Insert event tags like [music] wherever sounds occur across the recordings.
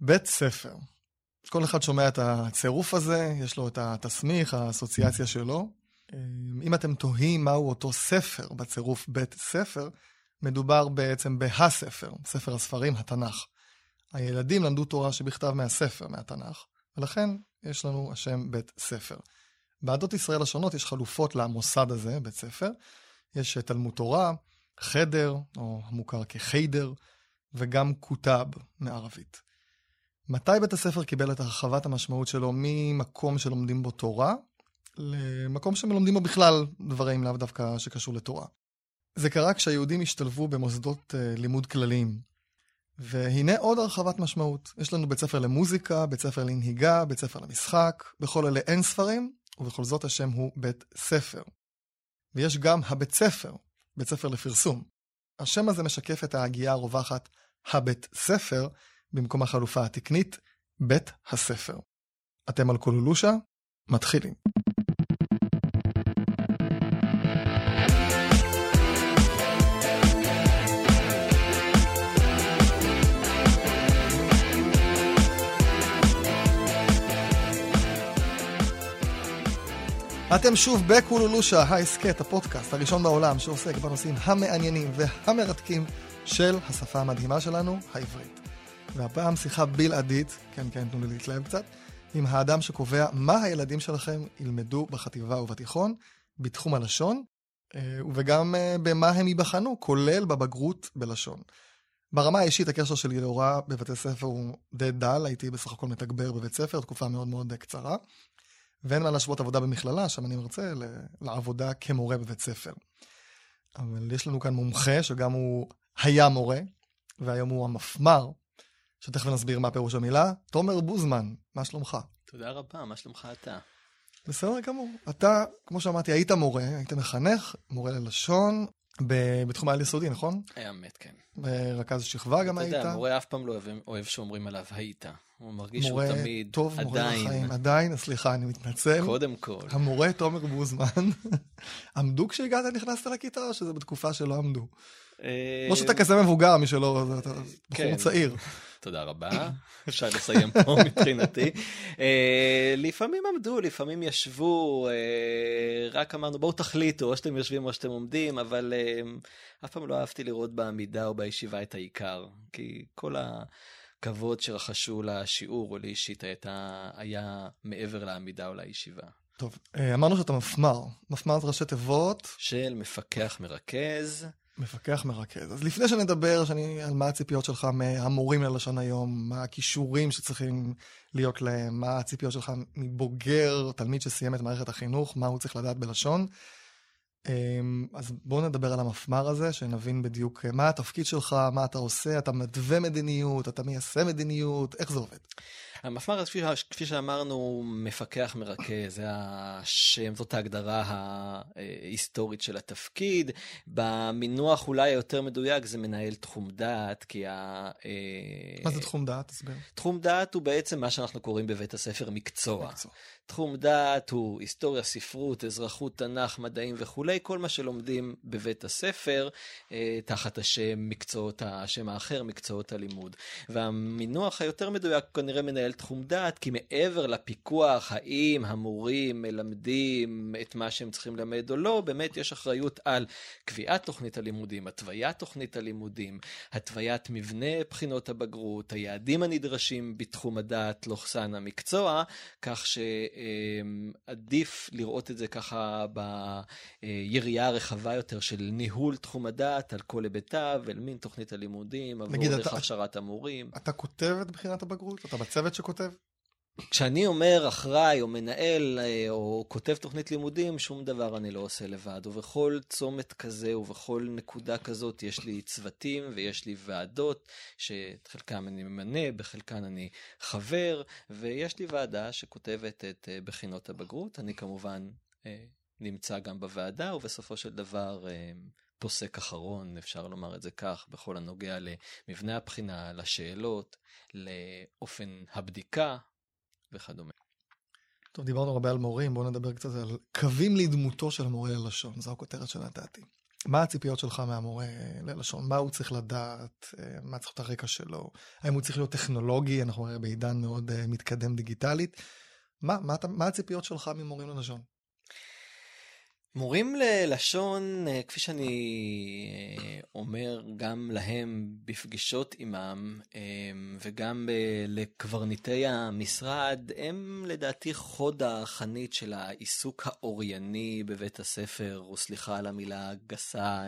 בית ספר. כל אחד שומע את הצירוף הזה, יש לו את התסמיך, האסוציאציה שלו. אם אתם תוהים מהו אותו ספר בצירוף בית ספר, מדובר בעצם בהספר, ספר הספרים, התנ"ך. הילדים למדו תורה שבכתב מהספר, מהתנ"ך, ולכן יש לנו השם בית ספר. בעדות ישראל השונות יש חלופות למוסד הזה, בית ספר. יש תלמוד תורה, חדר, או המוכר כחיידר, וגם כותב מערבית. מתי בית הספר קיבל את הרחבת המשמעות שלו ממקום שלומדים בו תורה, למקום שמלומדים בו בכלל דברים לאו דווקא שקשור לתורה. זה קרה כשהיהודים השתלבו במוסדות uh, לימוד כלליים. והנה עוד הרחבת משמעות. יש לנו בית ספר למוזיקה, בית ספר לנהיגה, בית ספר למשחק, בכל אלה אין ספרים, ובכל זאת השם הוא בית ספר. ויש גם הבית ספר, בית ספר לפרסום. השם הזה משקף את ההגייה הרווחת הבית ספר, במקום החלופה התקנית, בית הספר. אתם על קולולושה? מתחילים. אתם שוב בקולולושה, ההסכת, הפודקאסט הראשון בעולם שעוסק בנושאים המעניינים והמרתקים של השפה המדהימה שלנו, העברית. והפעם שיחה בלעדית, כן כן, תנו לי להתלהב קצת, עם האדם שקובע מה הילדים שלכם ילמדו בחטיבה ובתיכון, בתחום הלשון, אה, וגם אה, במה הם ייבחנו, כולל בבגרות בלשון. ברמה האישית, הקשר שלי להוראה בבתי ספר הוא די דל, הייתי בסך הכל מתגבר בבית ספר, תקופה מאוד מאוד קצרה. ואין מה להשוות עבודה במכללה, שם אני מרצה, לעבודה כמורה בבית ספר. אבל יש לנו כאן מומחה שגם הוא היה מורה, והיום הוא המפמ"ר, שתכף נסביר מה פירוש המילה. תומר בוזמן, מה שלומך? תודה רבה, מה שלומך אתה? בסדר גמור. אתה, כמו שאמרתי, היית מורה, היית מחנך, מורה ללשון, בתחום העל יסודי, נכון? היה מת, כן. ברכז שכבה גם היית? אתה יודע, מורה אף פעם לא אוהב, אוהב שאומרים עליו היית. הוא מרגיש שהוא תמיד, טוב, עדיין. מורה לחיים, עדיין, סליחה, אני מתנצל. קודם כל. המורה תומר בוזמן, [laughs] עמדו כשהגעת, נכנסת לכיתה, או שזה בתקופה שלא עמדו? לא שאתה כזה מבוגר, מי שלא, אתה בחור כן. צעיר. תודה רבה, [laughs] אפשר לסיים פה [laughs] מבחינתי. אה, לפעמים עמדו, לפעמים ישבו, אה, רק אמרנו בואו תחליטו, או שאתם יושבים או שאתם עומדים, אבל אף פעם לא אהבתי לראות בעמידה או בישיבה את העיקר, כי כל הכבוד שרחשו לשיעור או לאישית הייתה, היה מעבר לעמידה או לישיבה. טוב, אמרנו שאתה מפמ"ר. מפמ"ר זה ראשי תיבות, של מפקח מרכז, מפקח מרכז. אז לפני שנדבר שאני, על מה הציפיות שלך מהמורים ללשון היום, מה הכישורים שצריכים להיות להם, מה הציפיות שלך מבוגר, תלמיד שסיים את מערכת החינוך, מה הוא צריך לדעת בלשון. אמ, אז בואו נדבר על המפמ"ר הזה, שנבין בדיוק אה, מה התפקיד שלך, מה אתה עושה, אתה מתווה מדיניות, אתה מיישם מדיניות, איך זה עובד? המפמ"ר, כפי, כפי שאמרנו, מפקח מרכז, זה השם, זאת ההגדרה ההיסטורית של התפקיד. במינוח אולי היותר מדויק זה מנהל תחום דעת, כי ה... מה זה תחום דעת? תסביר. תחום דעת הוא בעצם מה שאנחנו קוראים בבית הספר מקצוע. מקצוע. תחום דעת הוא היסטוריה, ספרות, אזרחות, תנ"ך, מדעים וכולי, כל מה שלומדים בבית הספר, אה, תחת השם מקצועות, השם האחר, מקצועות הלימוד. והמינוח היותר מדויק כנראה מנהל תחום דעת, כי מעבר לפיקוח, האם המורים מלמדים את מה שהם צריכים ללמד או לא, באמת יש אחריות על קביעת תוכנית הלימודים, התוויית תוכנית הלימודים, התוויית מבנה בחינות הבגרות, היעדים הנדרשים בתחום הדעת, לוחסן המקצוע, כך ש... עדיף לראות את זה ככה ביריעה הרחבה יותר של ניהול תחום הדעת על כל היבטיו, אל מין תוכנית הלימודים, עבור נגיד, דרך אתה- הכשרת המורים. אתה כותב את בחינת הבגרות? אתה בצוות שכותב? כשאני אומר אחראי או מנהל אה, או כותב תוכנית לימודים, שום דבר אני לא עושה לבד. ובכל צומת כזה ובכל נקודה כזאת יש לי צוותים ויש לי ועדות, שאת חלקם אני ממנה, בחלקן אני חבר, ויש לי ועדה שכותבת את אה, בחינות הבגרות. אני כמובן אה, נמצא גם בוועדה, ובסופו של דבר אה, פוסק אחרון, אפשר לומר את זה כך, בכל הנוגע למבנה הבחינה, לשאלות, לאופן הבדיקה. וכדומה. טוב, דיברנו הרבה על מורים, בואו נדבר קצת על קווים לדמותו של המורה ללשון, זו הכותרת שנתתי. מה הציפיות שלך מהמורה ללשון? מה הוא צריך לדעת? מה צריך להיות הרקע שלו? האם הוא צריך להיות טכנולוגי? אנחנו בעידן מאוד מתקדם דיגיטלית. מה, מה, מה הציפיות שלך ממורים ללשון? מורים ללשון, אה, כפי שאני אה, אומר גם להם בפגישות עמם אה, וגם לקברניטי המשרד, הם לדעתי חוד החנית של העיסוק האורייני בבית הספר, או סליחה על המילה הגסה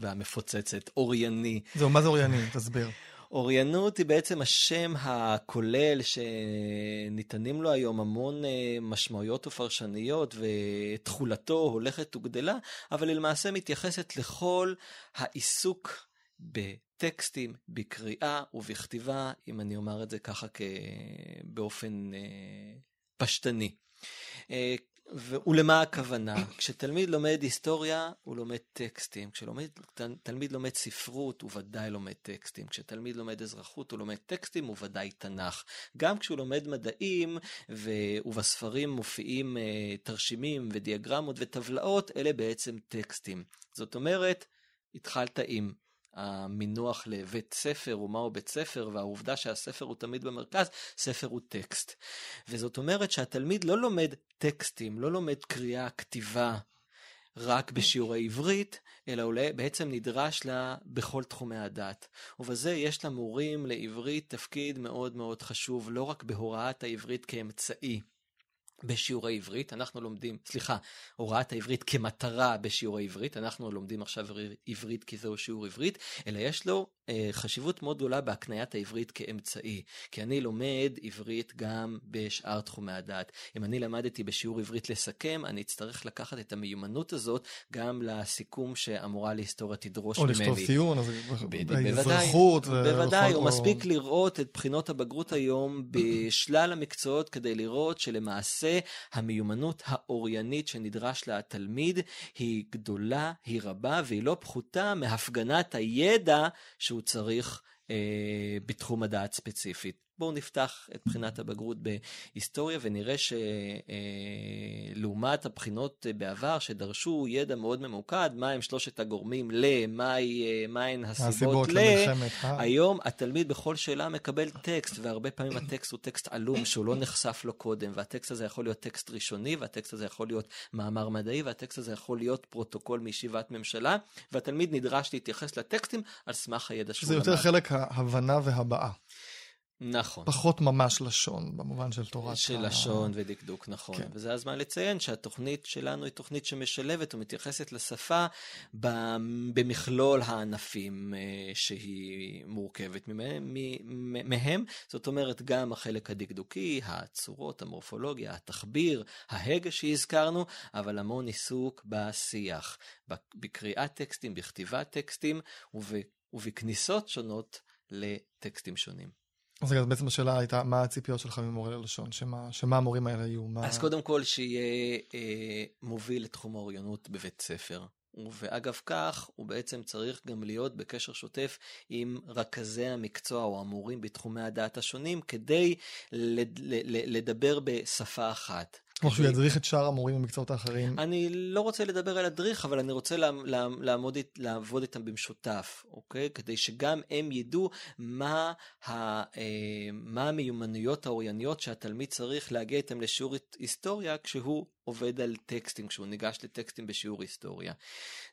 והמפוצצת, אורייני. זהו, מה זה אורייני? תסביר. אוריינות היא בעצם השם הכולל שניתנים לו היום המון אה, משמעויות ופרשניות ותכולתו הולכת וגדלה, אבל היא למעשה מתייחסת לכל העיסוק בטקסטים, בקריאה ובכתיבה, אם אני אומר את זה ככה באופן אה, פשטני. אה, ולמה הכוונה? כשתלמיד לומד היסטוריה, הוא לומד טקסטים. כשתלמיד לומד ספרות, הוא ודאי לומד טקסטים. כשתלמיד לומד אזרחות, הוא לומד טקסטים, הוא ודאי תנ"ך. גם כשהוא לומד מדעים, ו... ובספרים מופיעים uh, תרשימים ודיאגרמות וטבלאות, אלה בעצם טקסטים. זאת אומרת, התחלת עם המינוח לבית ספר ומהו בית ספר והעובדה שהספר הוא תמיד במרכז, ספר הוא טקסט. וזאת אומרת שהתלמיד לא לומד טקסטים, לא לומד קריאה, כתיבה, רק בשיעורי עברית, אלא הוא בעצם נדרש לה בכל תחומי הדת. ובזה יש למורים לעברית תפקיד מאוד מאוד חשוב, לא רק בהוראת העברית כאמצעי. בשיעורי עברית, אנחנו לומדים, סליחה, הוראת העברית כמטרה בשיעורי עברית, אנחנו לומדים עכשיו עברית כי זהו שיעור עברית, אלא יש לו אה, חשיבות מאוד גדולה בהקניית העברית כאמצעי, כי אני לומד עברית גם בשאר תחומי הדת. אם אני למדתי בשיעור עברית לסכם, אני אצטרך לקחת את המיומנות הזאת גם לסיכום שהמורה להיסטוריה תדרוש או ממני. או לכתוב ציון, אז באזרחות. בוודאי, הוא מספיק לראות את בחינות הבגרות היום בשלל המקצועות כדי לראות שלמעשה המיומנות האוריינית שנדרש לתלמיד היא גדולה, היא רבה, והיא לא פחותה מהפגנת הידע שהוא צריך אה, בתחום הדעת ספציפית. בואו נפתח את בחינת הבגרות בהיסטוריה ונראה שלעומת הבחינות בעבר שדרשו ידע מאוד ממוקד, מהם שלושת הגורמים ל, מהן הסיבות ל, היום התלמיד בכל שאלה מקבל טקסט, והרבה פעמים הטקסט הוא טקסט עלום שהוא לא נחשף לו קודם, והטקסט הזה יכול להיות טקסט ראשוני, והטקסט הזה יכול להיות מאמר מדעי, והטקסט הזה יכול להיות פרוטוקול מישיבת ממשלה, והתלמיד נדרש להתייחס לטקסטים על סמך הידע שהוא למד. זה יותר חלק ההבנה והבעה. נכון. פחות ממש לשון, במובן של תורת של ה... לשון ודקדוק, נכון. כן. וזה הזמן לציין שהתוכנית שלנו היא תוכנית שמשלבת ומתייחסת לשפה במכלול הענפים אה, שהיא מורכבת מהם, מהם. זאת אומרת, גם החלק הדקדוקי, הצורות, המורפולוגיה, התחביר, ההגה שהזכרנו, אבל המון עיסוק בשיח, בקריאת טקסטים, בכתיבת טקסטים ובכניסות שונות לטקסטים שונים. אז רגע, בעצם השאלה הייתה, מה הציפיות שלך ממורה ללשון? שמה, שמה המורים האלה יהיו? מה... אז קודם כל, שיהיה אה, מוביל לתחום האוריינות בבית ספר. ואגב כך, הוא בעצם צריך גם להיות בקשר שוטף עם רכזי המקצוע או המורים בתחומי הדעת השונים, כדי לדבר בשפה אחת. כמו שהוא ידריך את שאר המורים במקצועות האחרים. אני לא רוצה לדבר על הדריך, אבל אני רוצה לעמוד, לעבוד איתם במשותף, אוקיי? כדי שגם הם ידעו מה, ה, אה, מה המיומנויות האורייניות שהתלמיד צריך להגיע איתם לשיעור היסטוריה כשהוא עובד על טקסטים, כשהוא ניגש לטקסטים בשיעור היסטוריה.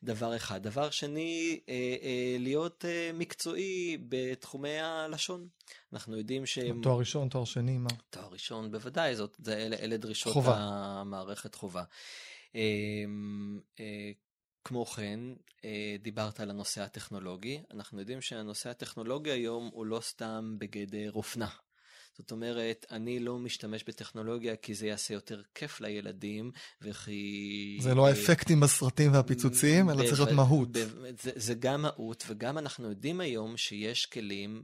דבר אחד. דבר שני, אה, אה, להיות אה, מקצועי בתחומי הלשון. אנחנו יודעים ש... תואר ראשון, תואר שני, מה? תואר ראשון, בוודאי, זאת, זה, אלה, אלה דרישות חובה. המערכת חובה. אמ, כמו כן, דיברת על הנושא הטכנולוגי. אנחנו יודעים שהנושא הטכנולוגי היום הוא לא סתם בגדר אופנה. זאת אומרת, אני לא משתמש בטכנולוגיה כי זה יעשה יותר כיף לילדים, וכי... זה לא האפקטים בסרטים והפיצוצים, אלא צריך להיות מהות. זה, זה גם מהות, וגם אנחנו יודעים היום שיש כלים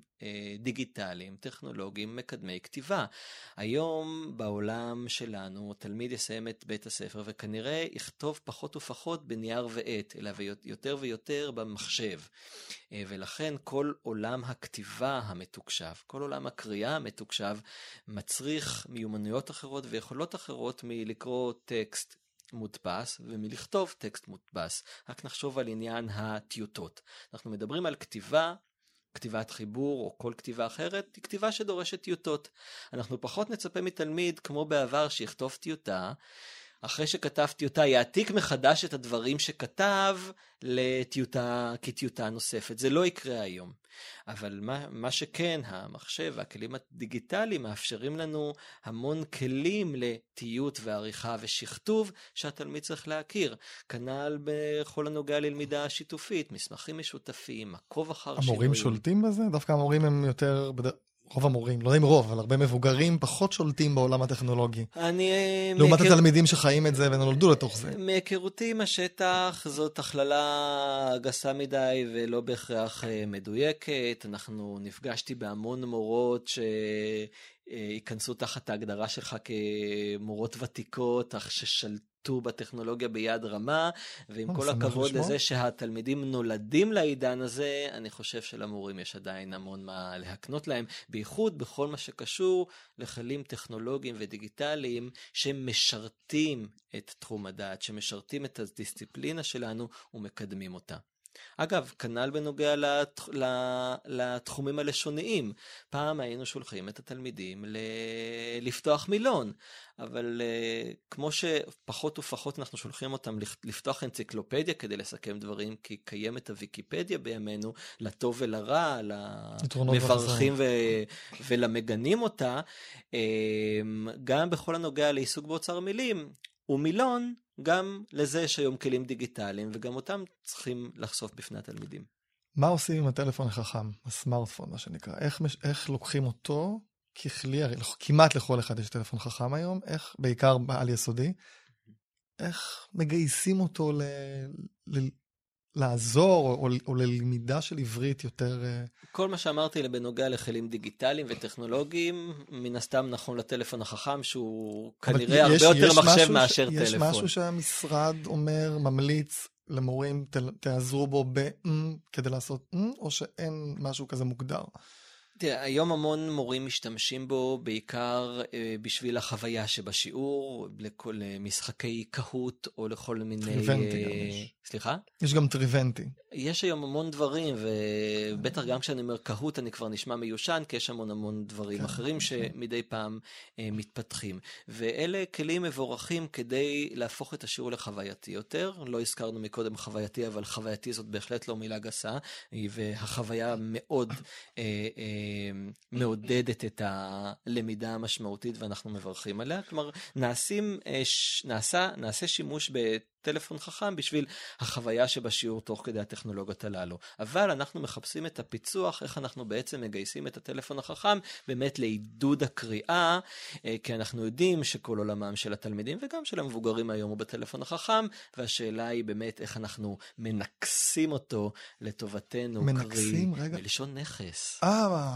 דיגיטליים, טכנולוגיים, מקדמי כתיבה. היום בעולם שלנו, תלמיד יסיים את בית הספר וכנראה יכתוב פחות ופחות בנייר ועט, אלא יותר ויותר במחשב. אה, ולכן כל עולם הכתיבה המתוקשב, כל עולם הקריאה המתוקשב, מצריך מיומנויות אחרות ויכולות אחרות מלקרוא טקסט מודפס ומלכתוב טקסט מודפס. רק נחשוב על עניין הטיוטות. אנחנו מדברים על כתיבה כתיבת חיבור או כל כתיבה אחרת היא כתיבה שדורשת טיוטות. אנחנו פחות נצפה מתלמיד כמו בעבר שיכתוב טיוטה אחרי שכתבתי אותה, יעתיק מחדש את הדברים שכתב לטיוטה, כטיוטה נוספת. זה לא יקרה היום. אבל מה, מה שכן, המחשב והכלים הדיגיטליים מאפשרים לנו המון כלים לטיות ועריכה ושכתוב שהתלמיד צריך להכיר. כנ"ל בכל הנוגע ללמידה שיתופית, מסמכים משותפים, עקוב אחר שינויים. המורים שולטים בזה? דווקא המורים הם יותר, רוב המורים, לא יודע אם רוב, אבל הרבה מבוגרים פחות שולטים בעולם הטכנולוגי. אני... אה, לעומת מהיכר... התלמידים שחיים את זה ונולדו לתוך זה. מהיכרותי עם השטח, זאת הכללה גסה מדי ולא בהכרח אה, מדויקת. אנחנו נפגשתי בהמון מורות ש... ייכנסו תחת ההגדרה שלך כמורות ותיקות, אך ששלטו בטכנולוגיה ביד רמה, ועם כל הכבוד. לזה שהתלמידים נולדים לעידן הזה, אני חושב שלמורים יש עדיין המון מה להקנות להם, בייחוד בכל מה שקשור לכלים טכנולוגיים ודיגיטליים שמשרתים את תחום הדעת, שמשרתים את הדיסציפלינה שלנו ומקדמים אותה. אגב, כנ"ל בנוגע לת... לתחומים הלשוניים. פעם היינו שולחים את התלמידים ל... לפתוח מילון, אבל uh, כמו שפחות ופחות אנחנו שולחים אותם לפתוח אנציקלופדיה כדי לסכם דברים, כי קיימת הוויקיפדיה בימינו, לטוב ולרע, למברכים ו... ולמגנים אותה, um, גם בכל הנוגע לעיסוק באוצר מילים, ומילון גם לזה יש היום כלים דיגיטליים, וגם אותם צריכים לחשוף בפני התלמידים. מה עושים עם הטלפון החכם, הסמארטפון, מה שנקרא? איך, איך לוקחים אותו ככלי, הרי כמעט לכל אחד יש טלפון חכם היום, איך, בעיקר בעל יסודי, איך מגייסים אותו ל, ל, לעזור, או, או ללמידה של עברית יותר... אה, כל מה שאמרתי בנוגע לכלים דיגיטליים וטכנולוגיים, מן הסתם נכון לטלפון החכם, שהוא כנראה הרבה יותר מחשב מאשר יש טלפון. יש משהו שהמשרד אומר, ממליץ למורים, תעזרו בו ב... כדי לעשות... או שאין משהו כזה מוגדר? תראה, היום המון מורים משתמשים בו בעיקר אה, בשביל החוויה שבשיעור, לכל משחקי קהוט או לכל מיני... טריוונטי גם אה, יש. סליחה? יש גם טריוונטי. יש היום המון דברים, ובטח גם כשאני אומר קהוט אני כבר נשמע מיושן, כי יש המון המון דברים כן, אחרים כן. שמדי פעם אה, מתפתחים. ואלה כלים מבורכים כדי להפוך את השיעור לחווייתי יותר. לא הזכרנו מקודם חווייתי, אבל חווייתי זאת בהחלט לא מילה גסה, והחוויה מאוד אה, אה, מעודדת את הלמידה המשמעותית ואנחנו מברכים עליה. כלומר, נעשים, אה, ש, נעשה, נעשה שימוש ב... טלפון חכם בשביל החוויה שבשיעור תוך כדי הטכנולוגיות הללו. אבל אנחנו מחפשים את הפיצוח, איך אנחנו בעצם מגייסים את הטלפון החכם באמת לעידוד הקריאה, אה, כי אנחנו יודעים שכל עולמם של התלמידים וגם של המבוגרים היום הוא בטלפון החכם, והשאלה היא באמת איך אנחנו מנקסים אותו לטובתנו, מנקסים? קרי, רגע. מלשון נכס. אה,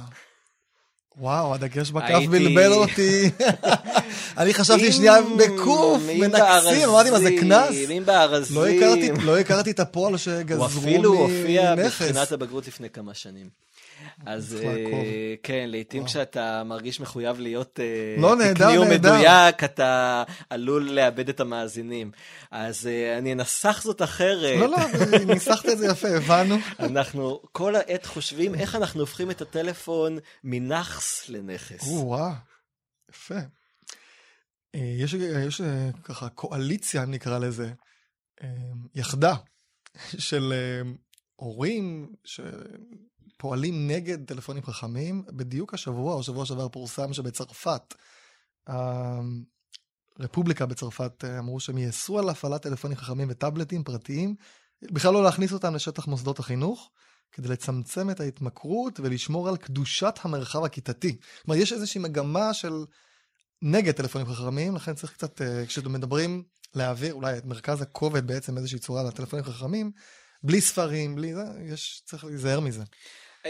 וואו, הדגש בכף בלבל אותי. [laughs] אני חשבתי שנייה בקוף, מנקסים, אמרתי מה זה קנס? אם בארזים. לא הכרתי את הפועל שגזרו מנכס. הוא אפילו הופיע בבחינת הבגרות לפני כמה שנים. אז אה, כן, לעתים כשאתה מרגיש מחויב להיות אה, לא, תקני ומדויק, אתה עלול לאבד את המאזינים. אז אה, אני אנסח זאת אחרת. לא, לא, ניסחת את זה יפה, הבנו. אנחנו כל העת חושבים איך אנחנו הופכים את הטלפון מנכס לנכס. וואו, יפה. יש, יש ככה קואליציה, נקרא לזה, יחדה, של הורים, פועלים נגד טלפונים חכמים. בדיוק השבוע או שבוע שעבר פורסם שבצרפת, הרפובליקה בצרפת אה, אמרו שהם יאסרו על הפעלת טלפונים חכמים וטאבלטים פרטיים, בכלל לא להכניס אותם לשטח מוסדות החינוך, כדי לצמצם את ההתמכרות ולשמור על קדושת המרחב הכיתתי. כלומר, יש איזושהי מגמה של נגד טלפונים חכמים, לכן צריך קצת, אה, כשמדברים להעביר אולי את מרכז הכובד בעצם באיזושהי צורה לטלפונים חכמים, בלי ספרים, בלי זה, יש, צריך להיזהר מזה.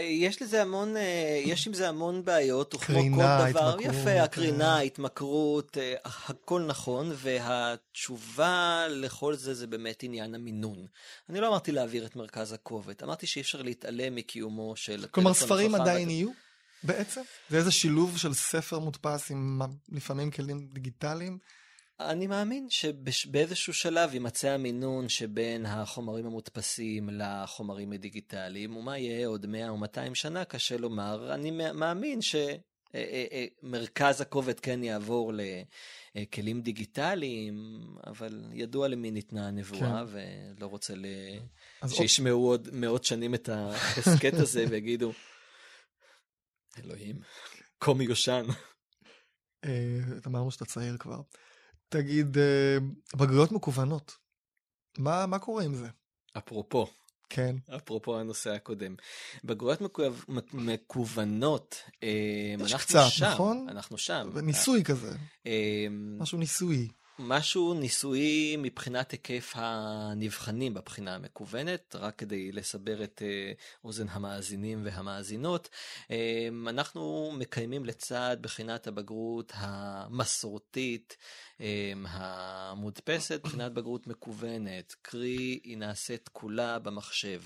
יש לזה המון, אה, יש עם זה המון בעיות, וכמו כל דבר, התמכרות, יפה, הקרינה, ההתמכרות, אה, הכל נכון, והתשובה לכל זה זה באמת עניין המינון. אני לא אמרתי להעביר את מרכז הכובד, אמרתי שאי אפשר להתעלם מקיומו של... כלומר, ספרים עדיין יהיו? בעצם? זה איזה שילוב של ספר מודפס עם לפעמים כלים דיגיטליים? אני מאמין שבאיזשהו שלב יימצא המינון שבין החומרים המודפסים לחומרים הדיגיטליים, ומה יהיה עוד 100 או 200 שנה, קשה לומר. אני מאמין ש... מרכז הכובד כן יעבור לכלים דיגיטליים, אבל ידוע למי ניתנה הנבואה, כן. ולא רוצה ל... שישמעו עוד מאות שנים את ההסכת הזה [laughs] ויגידו, אלוהים, כה מיושן. אה, אמרנו שאתה צעיר כבר. תגיד, אה, בגרויות מקוונות, מה, מה קורה עם זה? אפרופו. כן. אפרופו הנושא הקודם. בגרויות מקו... מקוונות, אה, אנחנו קצת, שם. נכון? אנחנו שם. ניסוי כזה. משהו ניסוי. משהו ניסויי מבחינת היקף הנבחנים בבחינה המקוונת, רק כדי לסבר את אה, אוזן המאזינים והמאזינות. אה, אנחנו מקיימים לצד בחינת הבגרות המסורתית, אה, המודפסת, בחינת בגרות מקוונת, קרי היא נעשית כולה במחשב.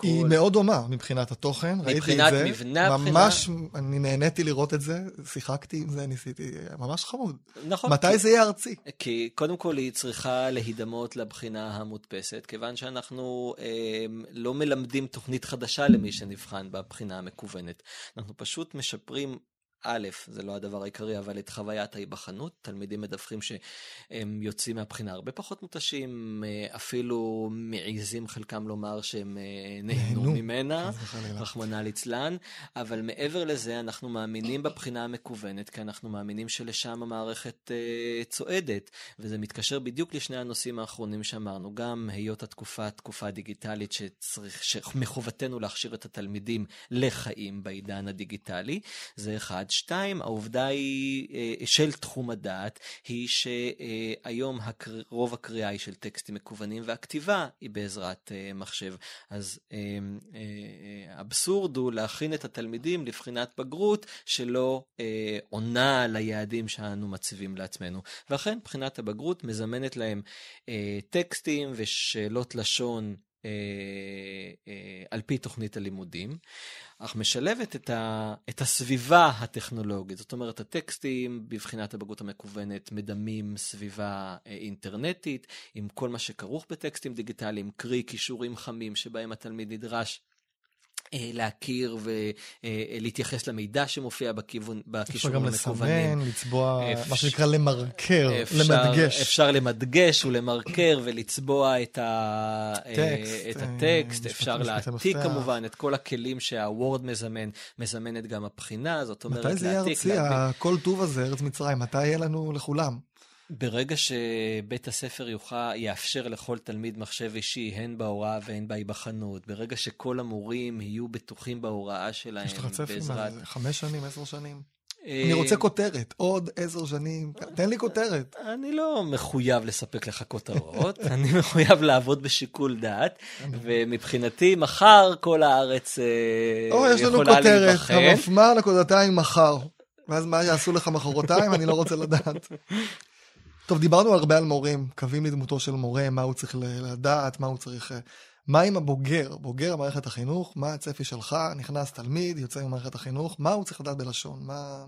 כל... היא מאוד דומה מבחינת התוכן, ראיתי את זה. מבנה, ממש, מבחינה... אני נהניתי לראות את זה, שיחקתי עם זה, ניסיתי, ממש חמוד. נכון. מתי כי... זה יהיה ארצי? כי קודם כל היא צריכה להידמות לבחינה המודפסת, כיוון שאנחנו אה, לא מלמדים תוכנית חדשה למי שנבחן בבחינה המקוונת. אנחנו פשוט משפרים א', זה לא הדבר העיקרי, אבל את חוויית ההיבחנות. תלמידים מדווחים שהם יוצאים מהבחינה הרבה פחות מותשים, אה, אפילו מעיזים חלקם לומר שהם אה, נהנו ממנה, רחמנא ליצלן. אבל מעבר לזה, אנחנו מאמינים בבחינה המקוונת, כי אנחנו מאמינים שלשם המערכת uh, צועדת, וזה מתקשר בדיוק לשני הנושאים האחרונים שאמרנו, גם היות התקופה תקופה דיגיטלית שצריך, שמחובתנו להכשיר את התלמידים לחיים בעידן הדיגיטלי, זה אחד. שתיים, העובדה היא, אה, של תחום הדעת, היא שהיום רוב הקריאה היא של טקסטים מקוונים והכתיבה היא בעזרת אה, מחשב. אז האבסורד אה, הוא להכין את התלמידים לבחינת בגרות שלא עונה ליעדים שאנו מציבים לעצמנו. ואכן, בחינת הבגרות מזמנת להם טקסטים ושאלות לשון על פי תוכנית הלימודים, אך משלבת את, ה, את הסביבה הטכנולוגית. זאת אומרת, הטקסטים בבחינת הבגרות המקוונת מדמים סביבה אה, אינטרנטית, עם כל מה שכרוך בטקסטים דיגיטליים, קרי כישורים חמים שבהם התלמיד נדרש אה, להכיר ולהתייחס למידע שמופיע בכיוון, בכישורים המקוונים. אפשר גם לסמן, לצבוע, אפשר, מה שנקרא למרקר, אפשר, למדגש. אפשר למדגש ולמרקר ולצבוע את, ה, טקסט, את אה, הטקסט, אפשר להעתיק כמובן את כל הכלים שהוורד מזמן, מזמנת גם הבחינה, זאת אומרת להעתיק. מתי זה יהיה ארצי, הכל טוב הזה, ארץ מצרים, מתי יהיה לנו לכולם? ברגע שבית הספר יוכל, יאפשר לכל תלמיד מחשב אישי, הן בהוראה והן בהיבחנות, ברגע שכל המורים יהיו בטוחים בהוראה שלהם, יש לך צפי מה זה, חמש שנים, עשר שנים? אה, אני רוצה כותרת, עוד עשר שנים, תן לי כותרת. אני לא מחויב לספק לך כותרות, [laughs] אני מחויב לעבוד בשיקול דעת, ומבחינתי מחר כל הארץ יכולה להיבחן. או, יש לנו כותרת, המפמ"ר נקודתיים מחר. ואז מה יעשו לך מחרתיים, אני לא רוצה לדעת. [laughs] טוב, דיברנו הרבה על מורים, קווים לדמותו של מורה, מה הוא צריך לדעת, מה הוא צריך... אה, מה עם הבוגר, בוגר מערכת החינוך, מה הצפי שלך, נכנס תלמיד, יוצא ממערכת החינוך, מה הוא צריך לדעת בלשון, מה...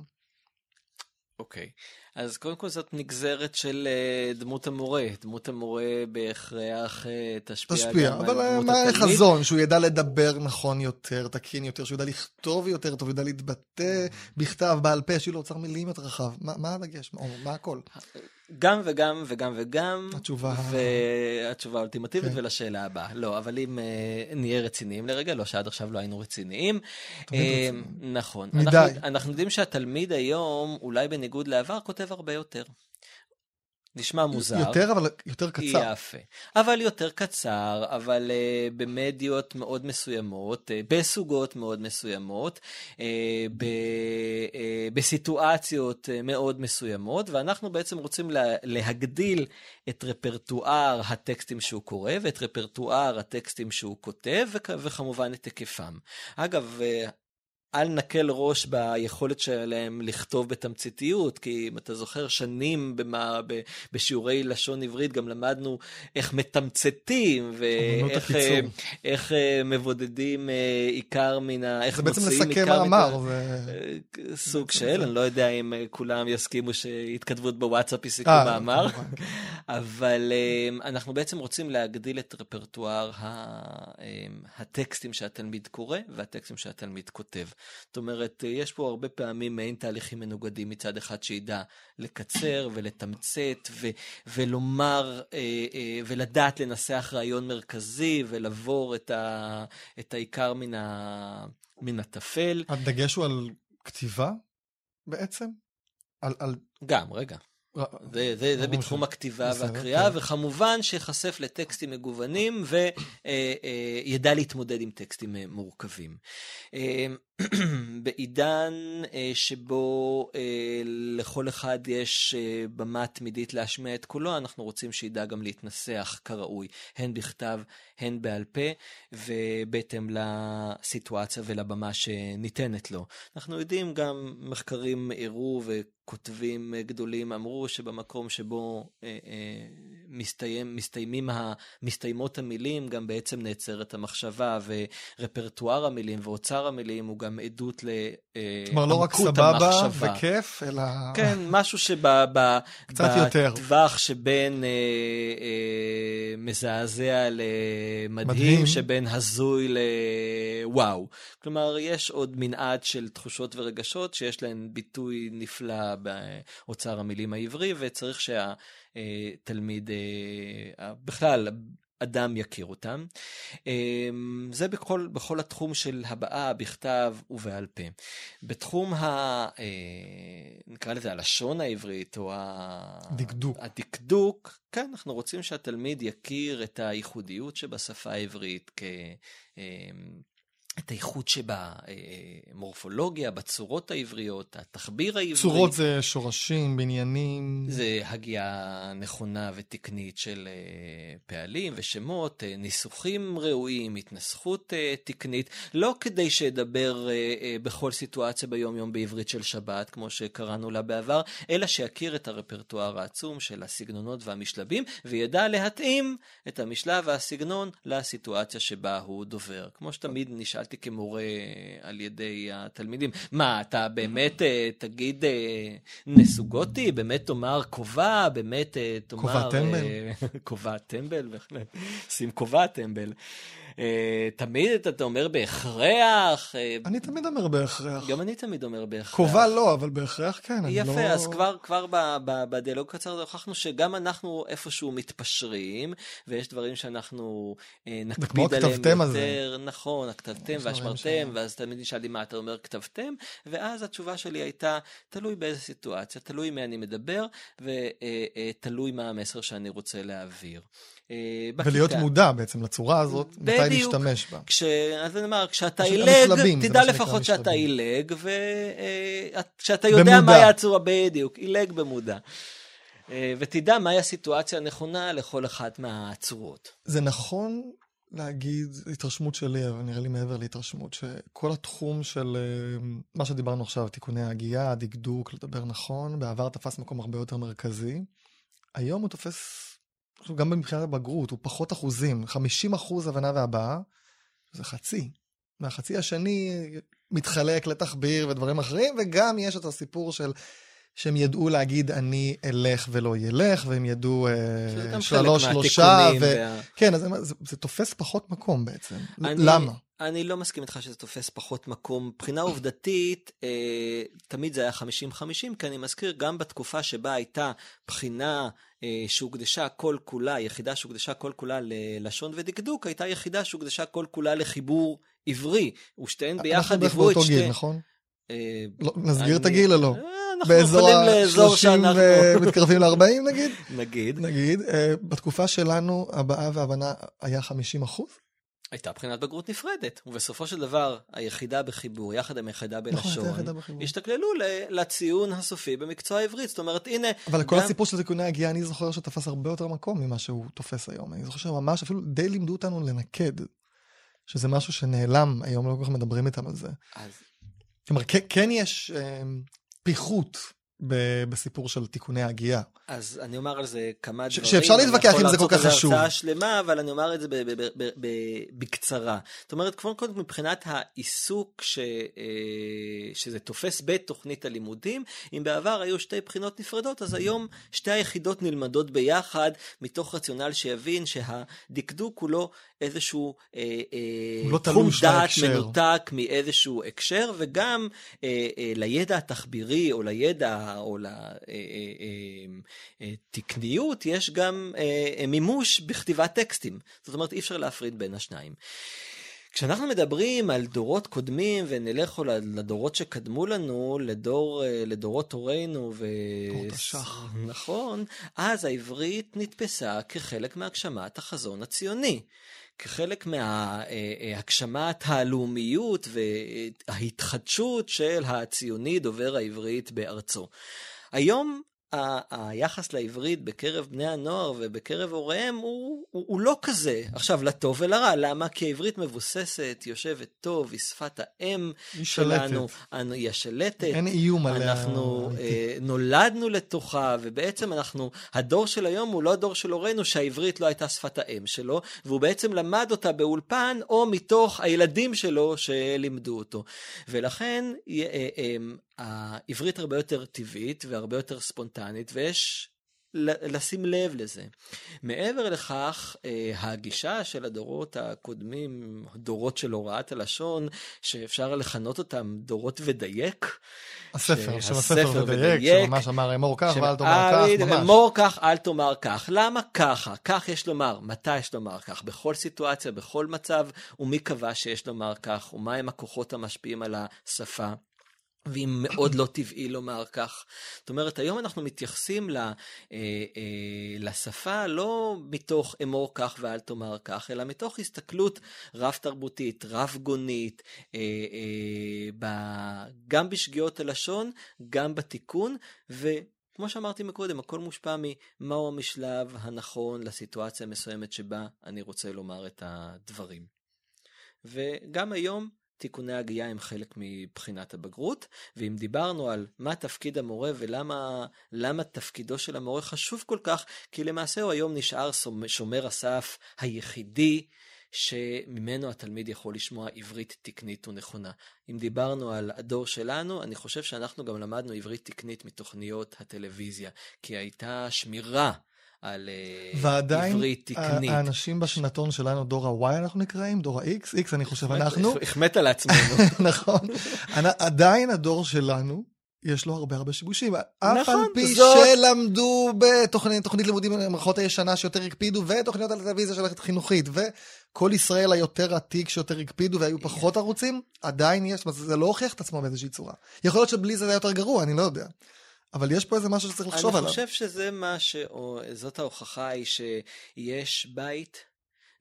אוקיי, okay. אז קודם כל זאת נגזרת של uh, דמות המורה. דמות המורה בהכרח uh, תשפיע, תשפיע גם אבל על דמות מה התלמיד. אבל מה החזון? שהוא ידע לדבר נכון יותר, תקין יותר, שהוא ידע לכתוב יותר טוב, ידע להתבטא בכתב, בעל פה, שיהיה לו אוצר מילים יותר רחב. מה, מה הדגש? מה, מה הכל? גם וגם וגם וגם. התשובה... והתשובה האולטימטיבית כן. ולשאלה הבאה. לא, אבל אם uh, נהיה רציניים לרגע, לא שעד עכשיו לא היינו רציניים. Uh, נכון. מדי. אנחנו, אנחנו יודעים שהתלמיד היום, אולי בניגוד לעבר, כותב הרבה יותר. נשמע מוזר. יותר, אבל יותר קצר. יפה. אבל יותר קצר, אבל uh, במדיות מאוד מסוימות, uh, בסוגות מאוד מסוימות, uh, ב, uh, בסיטואציות uh, מאוד מסוימות, ואנחנו בעצם רוצים לה, להגדיל את רפרטואר הטקסטים שהוא קורא, ואת רפרטואר הטקסטים שהוא כותב, וכ- וכמובן את היקפם. אגב, uh, אל נקל ראש ביכולת שלהם לכתוב בתמציתיות, כי אם אתה זוכר, שנים במה, ב, בשיעורי לשון עברית גם למדנו איך מתמצתים, ואיך איך, מבודדים עיקר מן ה... איך מוציאים עיקר... זה בעצם לסכם מאמר. זה... סוג של, אני לא יודע אם כולם יסכימו שהתכתבות בוואטסאפ היא סיכום מאמר, אבל אנחנו בעצם רוצים להגדיל את רפרטואר הטקסטים שהתלמיד קורא והטקסטים שהתלמיד כותב. זאת אומרת, יש פה הרבה פעמים מעין תהליכים מנוגדים מצד אחד שידע לקצר ולתמצת ו- ולומר אה, אה, ולדעת לנסח רעיון מרכזי ולבור את, ה- את העיקר מן, ה- מן הטפל. הדגש הוא על כתיבה בעצם? על, על... גם, רגע. זה, זה, זה בתחום הכתיבה והקריאה, כן. וכמובן שיחשף לטקסטים מגוונים וידע אה, להתמודד עם טקסטים מורכבים. [clears throat] בעידן אה, שבו אה, לכל אחד יש אה, במה תמידית להשמיע את קולו, אנחנו רוצים שידע גם להתנסח כראוי, הן בכתב, הן בעל פה, ובהתאם לסיטואציה ולבמה שניתנת לו. אנחנו יודעים גם, מחקרים הראו וכותבים גדולים אמרו שבמקום שבו אה, אה, מסתיים, מסתיימים ה, מסתיימות המילים, גם בעצם נעצרת המחשבה, ורפרטואר המילים ואוצר המילים הוא גם עדות לעמקות המחשבה. כלומר, לא רק סבבה וכיף, אלא... כן, משהו שבטווח שבין אה, אה, מזעזע למדהים, מדהים. שבין הזוי לוואו. כלומר, יש עוד מנעד של תחושות ורגשות שיש להן ביטוי נפלא באוצר המילים העברי, וצריך שה... תלמיד, אה, בכלל, אדם יכיר אותם. אמ, זה בכל, בכל התחום של הבעה, בכתב ובעל פה. בתחום ה... אה, נקרא לזה הלשון העברית, או דקדוק. הדקדוק, כן, אנחנו רוצים שהתלמיד יכיר את הייחודיות שבשפה העברית כ... את האיכות שבמורפולוגיה, בצורות העבריות, התחביר העברי. צורות זה שורשים, בניינים. זה הגייה נכונה ותקנית של אה, פעלים ושמות, אה, ניסוחים ראויים, התנסחות אה, תקנית, לא כדי שידבר בכל סיטואציה ביום-יום בעברית של שבת, כמו שקראנו לה בעבר, אלא שיכיר את הרפרטואר העצום של הסגנונות והמשלבים, וידע להתאים את המשלב והסגנון לסיטואציה שבה הוא דובר. כמו שתמיד נשאל שאלתי כמורה על ידי התלמידים, מה, אתה באמת אה, תגיד אה, נסוגותי, באמת תאמר כובע, באמת אה, תאמר... כובע טמבל. [laughs] כובע טמבל, בהחלט. [laughs] שים כובע טמבל. אה, תמיד אתה אומר בהכרח. אה, אני תמיד אומר בהכרח. גם אני תמיד אומר בהכרח. קרובה לא, אבל בהכרח כן. יפה, לא... אז כבר, כבר בדיאלוג קצר הוכחנו שגם אנחנו איפשהו מתפשרים, ויש דברים שאנחנו אה, נקפיד עליהם יותר. הזה. נכון, הכתבתם והשמרתם, ואז תמיד נשאל לי מה אתה אומר כתבתם, ואז התשובה שלי הייתה, תלוי באיזה סיטואציה, תלוי מי אני מדבר, ותלוי מה המסר שאני רוצה להעביר. אה, בכיתה. ולהיות מודע בעצם לצורה הזאת, בדיוק. מתי להשתמש בה. כש... אז אני אומר, כשאתה עילג, תדע לפחות שאתה עילג, וכשאתה יודע מהי הצורה, בדיוק, עילג במודע. אה, ותדע מהי הסיטואציה הנכונה לכל אחת מהצורות. זה נכון להגיד, התרשמות שלי, אבל נראה לי מעבר להתרשמות, שכל התחום של אה, מה שדיברנו עכשיו, תיקוני ההגייה, הדקדוק, לדבר נכון, בעבר תפס מקום הרבה יותר מרכזי. היום הוא תופס גם מבחינת הבגרות, הוא פחות אחוזים, 50 אחוז הבנה והבעה, זה חצי. והחצי השני מתחלק לתחביר ודברים אחרים, וגם יש את הסיפור של שהם ידעו להגיד אני אלך ולא ילך, והם ידעו אה, שלוש, שלושה, ו... וה... כן, אז זה, זה תופס פחות מקום בעצם. אני, למה? אני לא מסכים איתך שזה תופס פחות מקום. מבחינה עובדתית, אה, תמיד זה היה 50-50, כי אני מזכיר, גם בתקופה שבה הייתה בחינה אה, שהוקדשה כל כולה, יחידה שהוקדשה כל כולה ללשון ודקדוק, הייתה יחידה שהוקדשה כל כולה לחיבור עברי, ושתיהן ביחד היוו את שתי... אנחנו גיל, נכון? אה, לא, נסגיר את הגיל או לא? אה, באזור ה-30 מתקרבים ל-40 נגיד? [laughs] נגיד. נגיד. אה, בתקופה שלנו הבעה והבנה היה 50 אחוז. הייתה בחינת בגרות נפרדת, ובסופו של דבר היחידה בחיבור, יחד עם היחידה בלשון, נכון, השתכללו לציון הסופי במקצוע העברית. זאת אומרת, הנה... אבל גם... כל הסיפור של תיקוני הגיעה, אני זוכר שתפס הרבה יותר מקום ממה שהוא תופס היום. אני זוכר שממש אפילו די לימדו אותנו לנקד, שזה משהו שנעלם, היום לא כל כך מדברים איתם על זה. אז כלומר, כן יש אה, פיחות בסיפור של תיקוני הגייה. אז אני אומר על זה כמה דברים. שאפשר להתווכח אם זה כל כך חשוב. אני יכול לעשות הרצאה שלמה, אבל אני אומר את זה בקצרה. זאת אומרת, קודם כל מבחינת העיסוק ש, אה, שזה תופס בתוכנית הלימודים, אם בעבר היו שתי בחינות נפרדות, אז היום שתי היחידות נלמדות ביחד, מתוך רציונל שיבין שהדקדוק הוא לא איזשהו אה, אה, לא תחום דעת מנותק מאיזשהו הקשר, וגם אה, אה, לידע התחבירי או לידע או לתקניות יש גם אה, מימוש בכתיבת טקסטים. זאת אומרת, אי אפשר להפריד בין השניים. כשאנחנו מדברים על דורות קודמים, ונלך לדורות שקדמו לנו, לדור, לדורות הורינו, ו... דורות השח. נכון, אז העברית נתפסה כחלק מהגשמת החזון הציוני. כחלק מהגשמת הלאומיות וההתחדשות של הציוני דובר העברית בארצו. היום ה- היחס לעברית בקרב בני הנוער ובקרב הוריהם הוא, הוא, הוא לא כזה. עכשיו, לטוב ולרע, למה? כי העברית מבוססת, יושבת טוב, היא שפת האם היא שלנו, שלטת. היא השלטת. אין איום עליה. אנחנו אה, נולדנו לתוכה, ובעצם אנחנו, הדור של היום הוא לא הדור של הורינו שהעברית לא הייתה שפת האם שלו, והוא בעצם למד אותה באולפן, או מתוך הילדים שלו שלימדו אותו. ולכן, אה, אה, העברית הרבה יותר טבעית והרבה יותר ספונטנית, ויש לשים לב לזה. מעבר לכך, אה, הגישה של הדורות הקודמים, דורות של הוראת הלשון, שאפשר לכנות אותם דורות ודייק. הספר, שם הספר ודייק, שממש אמר אמור כך ואל תאמר כך, ממש. אמור כך, אל תאמר כך. למה ככה? כך יש לומר. מתי יש לומר כך? בכל סיטואציה, בכל מצב, ומי קבע שיש לומר כך, ומהם הכוחות המשפיעים על השפה. ואם מאוד לא טבעי לומר כך. זאת אומרת, היום אנחנו מתייחסים ל, אה, אה, לשפה לא מתוך אמור כך ואל תאמר כך, אלא מתוך הסתכלות רב-תרבותית, רב-גונית, אה, אה, ב, גם בשגיאות הלשון, גם בתיקון, ו... כמו שאמרתי מקודם, הכל מושפע ממהו המשלב הנכון לסיטואציה המסוימת שבה אני רוצה לומר את הדברים. וגם היום תיקוני הגייה הם חלק מבחינת הבגרות, ואם דיברנו על מה תפקיד המורה ולמה תפקידו של המורה חשוב כל כך, כי למעשה הוא היום נשאר שומר הסף היחידי שממנו התלמיד יכול לשמוע עברית תקנית ונכונה. אם דיברנו על הדור שלנו, אני חושב שאנחנו גם למדנו עברית תקנית מתוכניות הטלוויזיה, כי הייתה שמירה על אה, ועדיין, עברית תקנית. ועדיין האנשים בשנתון שלנו, דור ה-Y אנחנו נקראים, דור ה-X, X אני חושב אנחנו. [laughs] החמאת לעצמנו. [laughs] נכון. עדיין הדור שלנו, יש לו הרבה הרבה שיבושים. נכון, אף על פי זאת... שלמדו בתוכנית לימודים במערכות הישנה שיותר הקפידו, ותוכניות על הטלוויזיה של חינוכית, וכל ישראל היותר עתיק שיותר הקפידו והיו פחות ערוצים, עדיין יש, זה לא הוכיח את עצמו באיזושהי צורה. יכול להיות שבלי זה זה היה יותר גרוע, אני לא יודע. אבל יש פה איזה משהו שצריך לחשוב עליו. אני חושב שזה מה ש... זאת ההוכחה היא שיש בית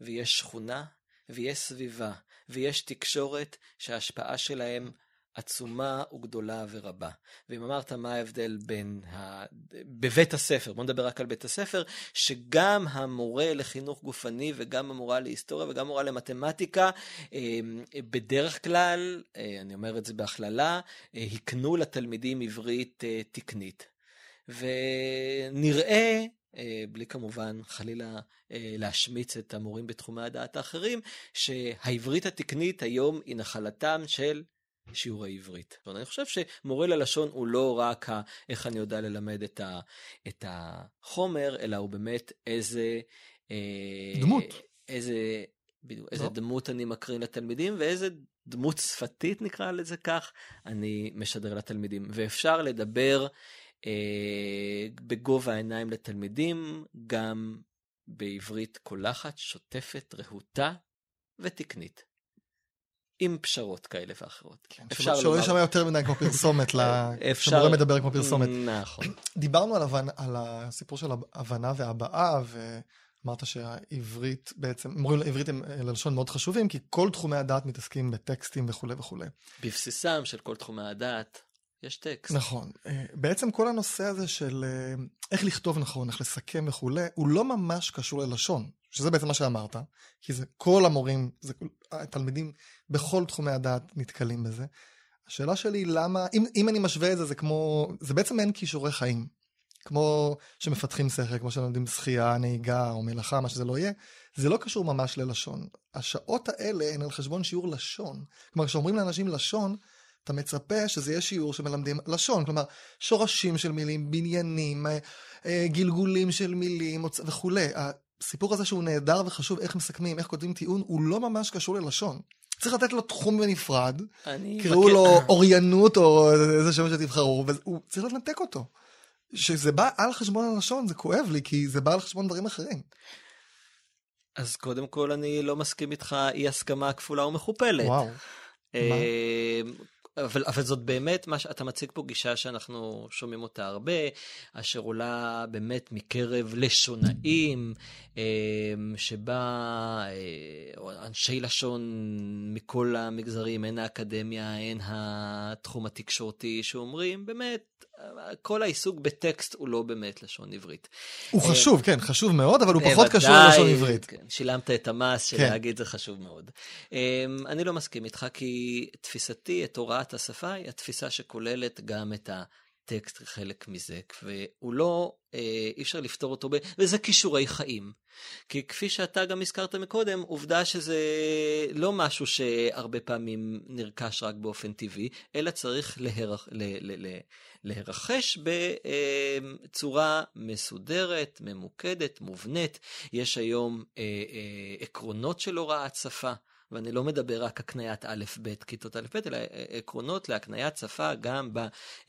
ויש שכונה ויש סביבה ויש תקשורת שההשפעה שלהם עצומה וגדולה ורבה. ואם אמרת מה ההבדל בין ה... בבית הספר, בוא נדבר רק על בית הספר, שגם המורה לחינוך גופני וגם המורה להיסטוריה וגם המורה למתמטיקה, אמ, בדרך כלל, אה, אני אומר את זה בהכללה, אה, הקנו לתלמידים עברית אה, תקנית. ונראה בלי כמובן חלילה להשמיץ את המורים בתחומי הדעת האחרים, שהעברית התקנית היום היא נחלתם של שיעורי עברית. אני חושב שמורה ללשון הוא לא רק ה, איך אני יודע ללמד את, ה, את החומר, אלא הוא באמת איזה... אה, דמות. איזה, בדיוק, איזה לא. דמות אני מקרין לתלמידים ואיזה דמות שפתית נקרא לזה כך, אני משדר לתלמידים. ואפשר לדבר אה, בגובה העיניים לתלמידים, גם בעברית קולחת, שוטפת, רהוטה ותקנית. עם פשרות כאלה ואחרות. כן, אפשר שלא יהיה שם יותר מדי כמו פרסומת, [laughs] אפשר... שמורה מדבר כמו פרסומת. נכון. דיברנו על, הבנ... על הסיפור של הבנה והבעה, ואמרת שהעברית בעצם, מורים לעברית הם ללשון מאוד חשובים, כי כל תחומי הדעת מתעסקים בטקסטים וכולי וכולי. בבסיסם של כל תחומי הדעת. יש טקסט. נכון. אה, בעצם כל הנושא הזה של אה, איך לכתוב נכון, איך לסכם וכולי, הוא לא ממש קשור ללשון, שזה בעצם מה שאמרת, כי זה כל המורים, זה התלמידים בכל תחומי הדעת נתקלים בזה, השאלה שלי למה, אם, אם אני משווה את זה, זה כמו, זה בעצם אין כישורי חיים. כמו שמפתחים שכל, כמו שלומדים שחייה, נהיגה או מלאכה, מה שזה לא יהיה, זה לא קשור ממש ללשון. השעות האלה הן על חשבון שיעור לשון. כלומר, כשאומרים לאנשים לשון, אתה מצפה שזה יהיה שיעור שמלמדים לשון, כלומר, שורשים של מילים, בניינים, אה, אה, גלגולים של מילים וכולי. הסיפור הזה שהוא נהדר וחשוב, איך מסכמים, איך כותבים טיעון, הוא לא ממש קשור ללשון. צריך לתת לו תחום בנפרד, קראו לו אוריינות או איזה שם שתבחרו, והוא צריך לנתק אותו. שזה בא על חשבון הלשון, זה כואב לי, כי זה בא על חשבון דברים אחרים. אז קודם כל אני לא מסכים איתך אי הסכמה כפולה ומכופלת. וואו. אה, אבל, אבל זאת באמת מה שאתה מציג פה גישה שאנחנו שומעים אותה הרבה, אשר עולה באמת מקרב לשונאים, אה, שבה אה, אנשי לשון מכל המגזרים, הן האקדמיה, הן התחום התקשורתי, שאומרים באמת, כל העיסוק בטקסט הוא לא באמת לשון עברית. הוא חשוב, כן, חשוב מאוד, אבל הוא פחות קשור ללשון עברית. כן, שילמת את המס של כן. להגיד זה חשוב מאוד. אני לא מסכים איתך, כי תפיסתי את הוראת השפה היא התפיסה שכוללת גם את ה... טקסט חלק מזה, והוא לא, אה, אי אפשר לפתור אותו, ב... וזה כישורי חיים. כי כפי שאתה גם הזכרת מקודם, עובדה שזה לא משהו שהרבה פעמים נרכש רק באופן טבעי, אלא צריך להירח, ל, ל, ל, להירכש בצורה מסודרת, ממוקדת, מובנית. יש היום אה, אה, עקרונות של הוראת שפה. ואני לא מדבר רק הקניית א'-ב', כיתות א'-ב', אלא עקרונות להקניית שפה גם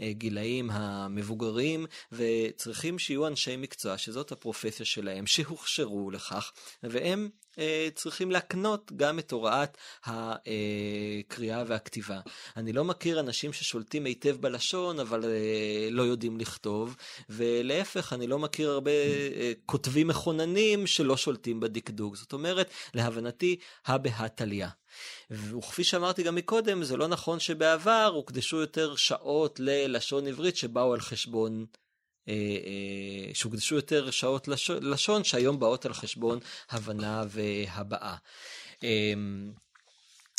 בגילאים המבוגרים, וצריכים שיהיו אנשי מקצוע שזאת הפרופסיה שלהם, שהוכשרו לכך, והם אה, צריכים להקנות גם את הוראת הקריאה והכתיבה. אני לא מכיר אנשים ששולטים היטב בלשון, אבל אה, לא יודעים לכתוב, ולהפך, אני לא מכיר הרבה אה, כותבים מכוננים שלא שולטים בדקדוק. זאת אומרת, להבנתי, הא תליא. וכפי שאמרתי גם מקודם, זה לא נכון שבעבר הוקדשו יותר שעות ללשון עברית שבאו על חשבון אה, אה, שהוקדשו יותר שעות לשון, שהיום באות על חשבון הבנה והבעה. אמ,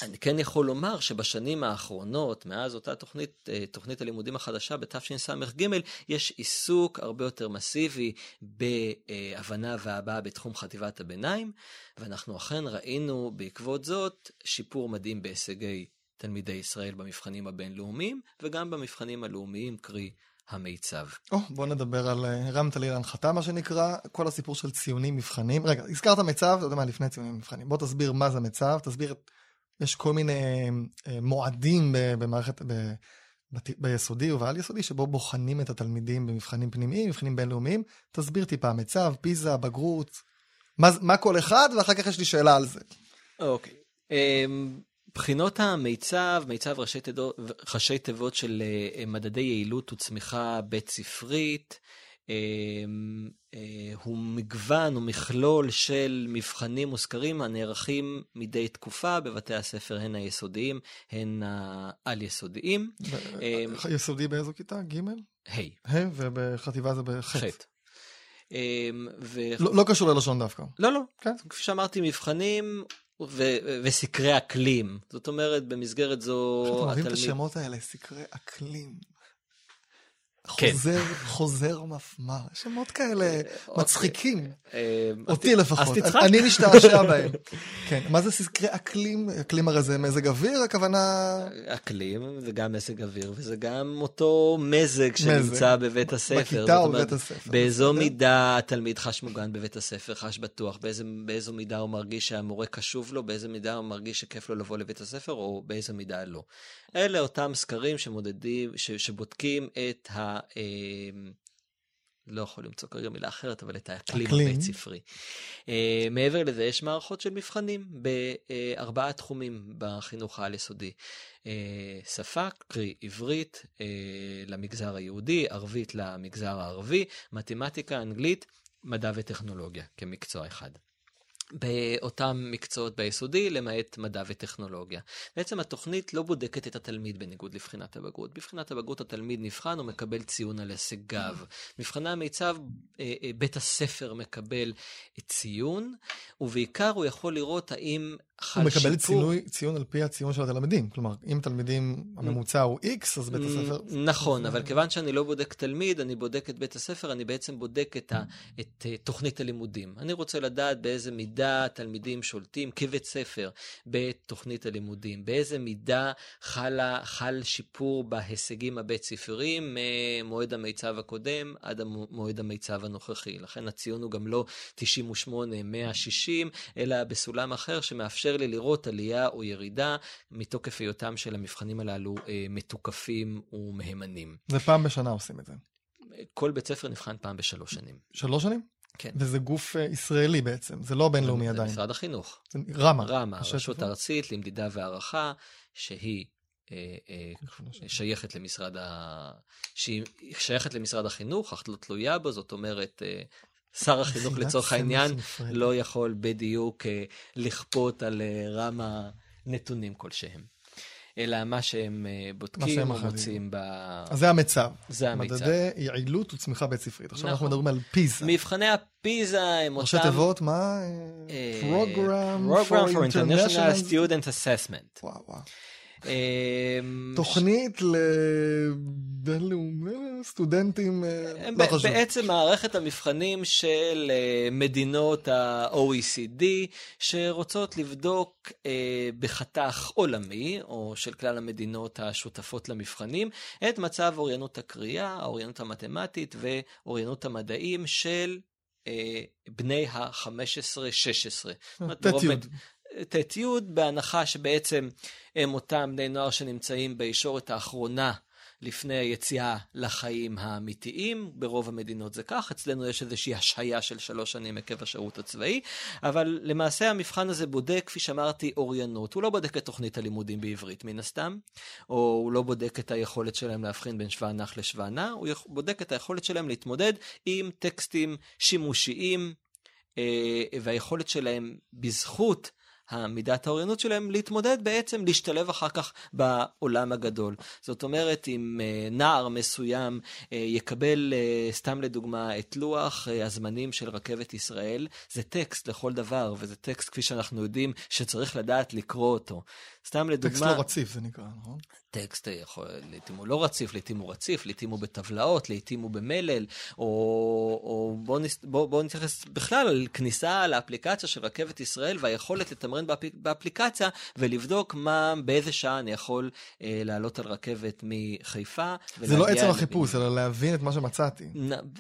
אני כן יכול לומר שבשנים האחרונות, מאז אותה תוכנית, אה, תוכנית הלימודים החדשה בתשס"ג, יש עיסוק הרבה יותר מסיבי בהבנה והבעה בתחום חטיבת הביניים, ואנחנו אכן ראינו בעקבות זאת שיפור מדהים בהישגי תלמידי ישראל במבחנים הבינלאומיים, וגם במבחנים הלאומיים, קרי המיצב. או, oh, בוא נדבר על, אה, הרמת לי להנחתה מה שנקרא, כל הסיפור של ציונים, מבחנים. רגע, הזכרת מיצב, אתה יודע מה, לפני ציונים מבחנים. בוא תסביר מה זה מיצב, תסביר, יש כל מיני אה, מועדים במערכת, ב, ב, ביסודי ובעל יסודי, שבו בוחנים את התלמידים במבחנים פנימיים, מבחנים בינלאומיים. תסביר טיפה, מיצב, פיזה, בגרות, מה, מה כל אחד, ואחר כך יש לי שאלה על זה. אוקיי. Okay. אמ, um... בחינות המיצב, מיצב ראשי, תדו, ראשי תיבות של uh, מדדי יעילות וצמיחה בית ספרית, uh, uh, הוא מגוון, הוא מכלול של מבחנים וסקרים הנערכים מדי תקופה בבתי הספר, הן היסודיים, הן העל-יסודיים. יסודי באיזו כיתה? ג'? ה'. ה', ובחטיבה זה בח'. ו... לא, לא קשור ללשון דווקא. לא, לא. כן. כפי שאמרתי, מבחנים ו- וסקרי אקלים. זאת אומרת, במסגרת זו... אתם אוהבים את השמות האלה, סקרי אקלים. כן. חוזר, חוזר מפמ"ר, שמות כאלה אה, מצחיקים. אה, אותי לפחות, אני משתעשע [laughs] בהם. כן, מה זה סקרי אקלים? אקלים הרי זה מזג אוויר, הכוונה... אקלים זה גם מזג אוויר, וזה גם אותו מזג שנמצא בבית הספר. בכיתה או בבית הספר. באיזו מידה התלמיד חש מוגן בבית הספר, חש בטוח, באיזו מידה הוא מרגיש שהמורה קשוב לו, באיזו מידה הוא מרגיש שכיף לו לבוא לבית הספר, או באיזו מידה לא. אלה אותם סקרים שמודדים, שבודקים את ה... אמ, לא יכול למצוא כרגע מילה אחרת, אבל את האקלים הבית ספרי. Uh, מעבר לזה, יש מערכות של מבחנים בארבעה תחומים בחינוך העל-יסודי. Uh, שפה, קרי עברית uh, למגזר היהודי, ערבית למגזר הערבי, מתמטיקה, אנגלית, מדע וטכנולוגיה כמקצוע אחד. באותם מקצועות ביסודי, למעט מדע וטכנולוגיה. בעצם התוכנית לא בודקת את התלמיד בניגוד לבחינת הבגרות. בבחינת הבגרות התלמיד נבחן ומקבל ציון על הישגיו. מבחני המיצב, אה, אה, בית הספר מקבל ציון, ובעיקר הוא יכול לראות האם הוא מקבל. צינוי, ציון על פי הציון של התלמידים. כלומר, אם תלמידים, הממוצע הוא X, אז בית הספר... נכון, אבל כיוון שאני לא בודק תלמיד, אני בודק את בית הספר, אני בעצם בודק את, ה, את אה, תוכנית הלימודים. אני רוצה לדעת באיזה מידה תלמידים שולטים כבית ספר בתוכנית הלימודים, באיזה מידה חלה, חל שיפור בהישגים הבית ספריים ממועד המיצב הקודם עד מועד המיצב הנוכחי. לכן הציון הוא גם לא 98, 160, אלא בסולם אחר שמאפשר לי לראות עלייה או ירידה מתוקף היותם של המבחנים הללו אה, מתוקפים ומהימנים. זה פעם בשנה עושים את זה. כל בית ספר נבחן פעם בשלוש שנים. שלוש שנים? כן. וזה גוף אה, ישראלי בעצם, זה לא בינלאומי זה עדיין. משרד החינוך. זה רמה. רמה, ראשי רשות תיבות? ארצית למדידה והערכה, שהיא אה, שייכת למשרד ה... שהיא שייכת למשרד החינוך, אך לא תלויה בו, זאת אומרת, שר החינוך לצורך העניין. לא יכול בדיוק אה, לכפות על אה, רמה נתונים כלשהם. אלא מה שהם אה, בודקים שהם או אחדים. מוצאים ב... אז זה המיצב. זה המיצב. מדדי יעילות וצמיחה בית ספרית. עכשיו אנחנו נכון. מדברים על פיזה. מבחני הפיזה הם ראשי אותם... תיבות, מה? Program Program for International International Student Assessment. וואו, וואו. אה, תוכנית לבינלאומי, סטודנטים, אה, לא חשוב. בעצם מערכת המבחנים של אה, מדינות ה-OECD, שרוצות לבדוק אה, בחתך עולמי, או של כלל המדינות השותפות למבחנים, את מצב אוריינות הקריאה, האוריינות המתמטית ואוריינות המדעים של בני ה-15-16. ט'-י'. ט'-י', בהנחה שבעצם הם אותם בני נוער שנמצאים בישורת האחרונה לפני היציאה לחיים האמיתיים. ברוב המדינות זה כך, אצלנו יש איזושהי השהיה של שלוש שנים עקב השירות הצבאי, אבל למעשה המבחן הזה בודק, כפי שאמרתי, אוריינות. הוא לא בודק את תוכנית הלימודים בעברית מן הסתם, או הוא לא בודק את היכולת שלהם להבחין בין שווא נח לשווא נע, הוא בודק את היכולת שלהם להתמודד עם טקסטים שימושיים, אה, והיכולת שלהם בזכות המידת האוריינות שלהם להתמודד בעצם, להשתלב אחר כך בעולם הגדול. זאת אומרת, אם אה, נער מסוים אה, יקבל, אה, סתם לדוגמה, את לוח הזמנים של רכבת ישראל, זה טקסט לכל דבר, וזה טקסט, כפי שאנחנו יודעים, שצריך לדעת לקרוא אותו. סתם לדוגמה... טקסט לא רציף זה נקרא, נכון? טקסט יכול, לעתים הוא לא רציף, לעתים הוא רציף, לעתים הוא בטבלאות, לעתים הוא במלל, או, או בואו נס, בוא, בוא נתייחס בכלל על כניסה לאפליקציה של רכבת ישראל והיכולת לתמרן באפ, באפליקציה ולבדוק מה, באיזה שעה אני יכול אה, לעלות על רכבת מחיפה. זה לא עצם החיפוש, אלא להבין את מה שמצאתי.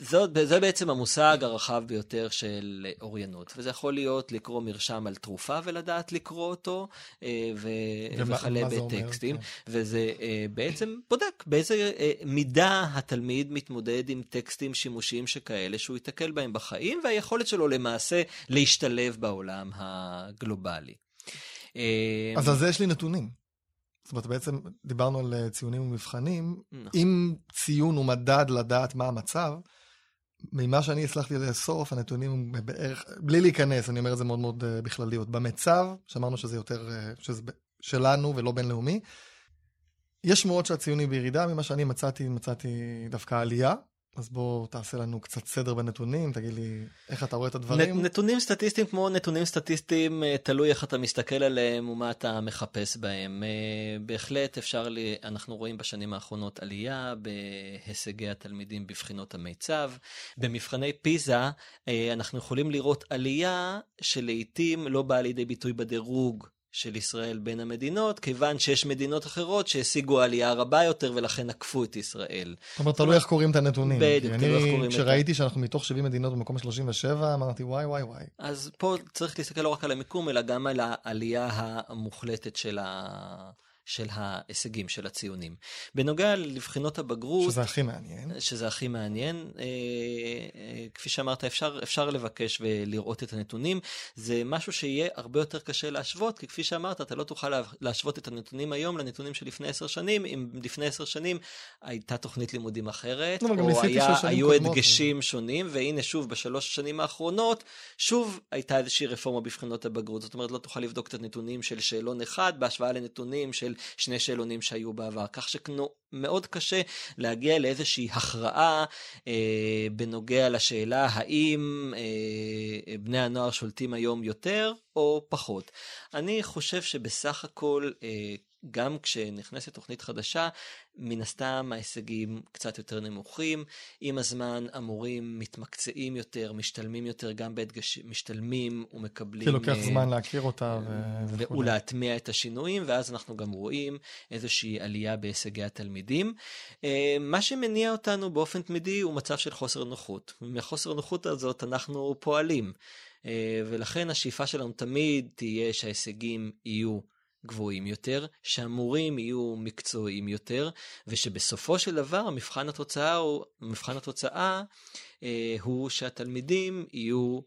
זאת, זה בעצם המושג הרחב ביותר של אוריינות, וזה יכול להיות לקרוא מרשם על תרופה ולדעת לקרוא אותו, אה, ו... ומה- וכלה זה אומר? בטקסטים, כן. וזה אה, בעצם בודק באיזה אה, מידה התלמיד מתמודד עם טקסטים שימושיים שכאלה שהוא ייתקל בהם בחיים, והיכולת שלו למעשה להשתלב בעולם הגלובלי. אה, אז על זה יש לי נתונים. זאת אומרת, בעצם דיברנו על אה, ציונים ומבחנים. נכון. אם ציון הוא מדד לדעת מה המצב, ממה שאני הצלחתי לאסוף, הנתונים הם בערך, בלי להיכנס, אני אומר את זה מאוד מאוד אה, בכלליות. במיצב, שאמרנו שזה יותר, אה, שזה שלנו ולא בינלאומי, יש שמועות שהציונים בירידה, ממה שאני מצאתי, מצאתי דווקא עלייה. אז בוא תעשה לנו קצת סדר בנתונים, תגיד לי איך אתה רואה את הדברים. נ- נתונים סטטיסטיים כמו נתונים סטטיסטיים, אה, תלוי איך אתה מסתכל עליהם ומה אתה מחפש בהם. אה, בהחלט אפשר, ל... אנחנו רואים בשנים האחרונות עלייה בהישגי התלמידים בבחינות המיצב. במבחני פיזה אה, אנחנו יכולים לראות עלייה שלעיתים לא באה לידי ביטוי בדירוג. של ישראל בין המדינות, כיוון שיש מדינות אחרות שהשיגו עלייה רבה יותר ולכן עקפו את ישראל. זאת אומרת, תלוי איך קוראים את הנתונים. בדיוק, תלוי איך קוראים אני, את כשראיתי שאנחנו מתוך 70 מדינות במקום 37, אמרתי, וואי, וואי, וואי. אז פה צריך להסתכל לא רק על המיקום, אלא גם על העלייה המוחלטת של, ה... של ההישגים, של הציונים. בנוגע לבחינות הבגרות, שזה הכי מעניין. שזה הכי מעניין, אה, אה, כפי שאמרת, אפשר, אפשר לבקש ולראות את הנתונים. זה משהו שיהיה הרבה יותר קשה להשוות, כי כפי שאמרת, אתה לא תוכל לה- להשוות את הנתונים היום לנתונים של לפני עשר שנים, אם לפני עשר שנים הייתה תוכנית לימודים אחרת, גם או היה, היו. הדגשים שונים, והנה שוב, בשלוש השנים האחרונות, שוב הייתה איזושהי רפורמה בבחינות הבגרות. זאת אומרת, לא תוכל לבדוק את הנתונים של שאלון אחד בהשוואה לנתונים של של שני שאלונים שהיו בעבר, כך שמאוד קשה להגיע לאיזושהי הכרעה אה, בנוגע לשאלה האם אה, בני הנוער שולטים היום יותר או פחות. אני חושב שבסך הכל, אה, גם כשנכנסת תוכנית חדשה, מן הסתם ההישגים קצת יותר נמוכים. עם הזמן המורים מתמקצעים יותר, משתלמים יותר גם בהדגש... משתלמים ומקבלים... כי לוקח uh, זמן להכיר אותה ו... ולהטמיע את השינויים, ואז אנחנו גם רואים איזושהי עלייה בהישגי התלמידים. Uh, מה שמניע אותנו באופן תמידי הוא מצב של חוסר נוחות. מחוסר נוחות הזאת אנחנו פועלים. ולכן השאיפה שלנו תמיד תהיה שההישגים יהיו גבוהים יותר, שהמורים יהיו מקצועיים יותר, ושבסופו של דבר המבחן התוצאה הוא, מבחן התוצאה אה, הוא שהתלמידים יהיו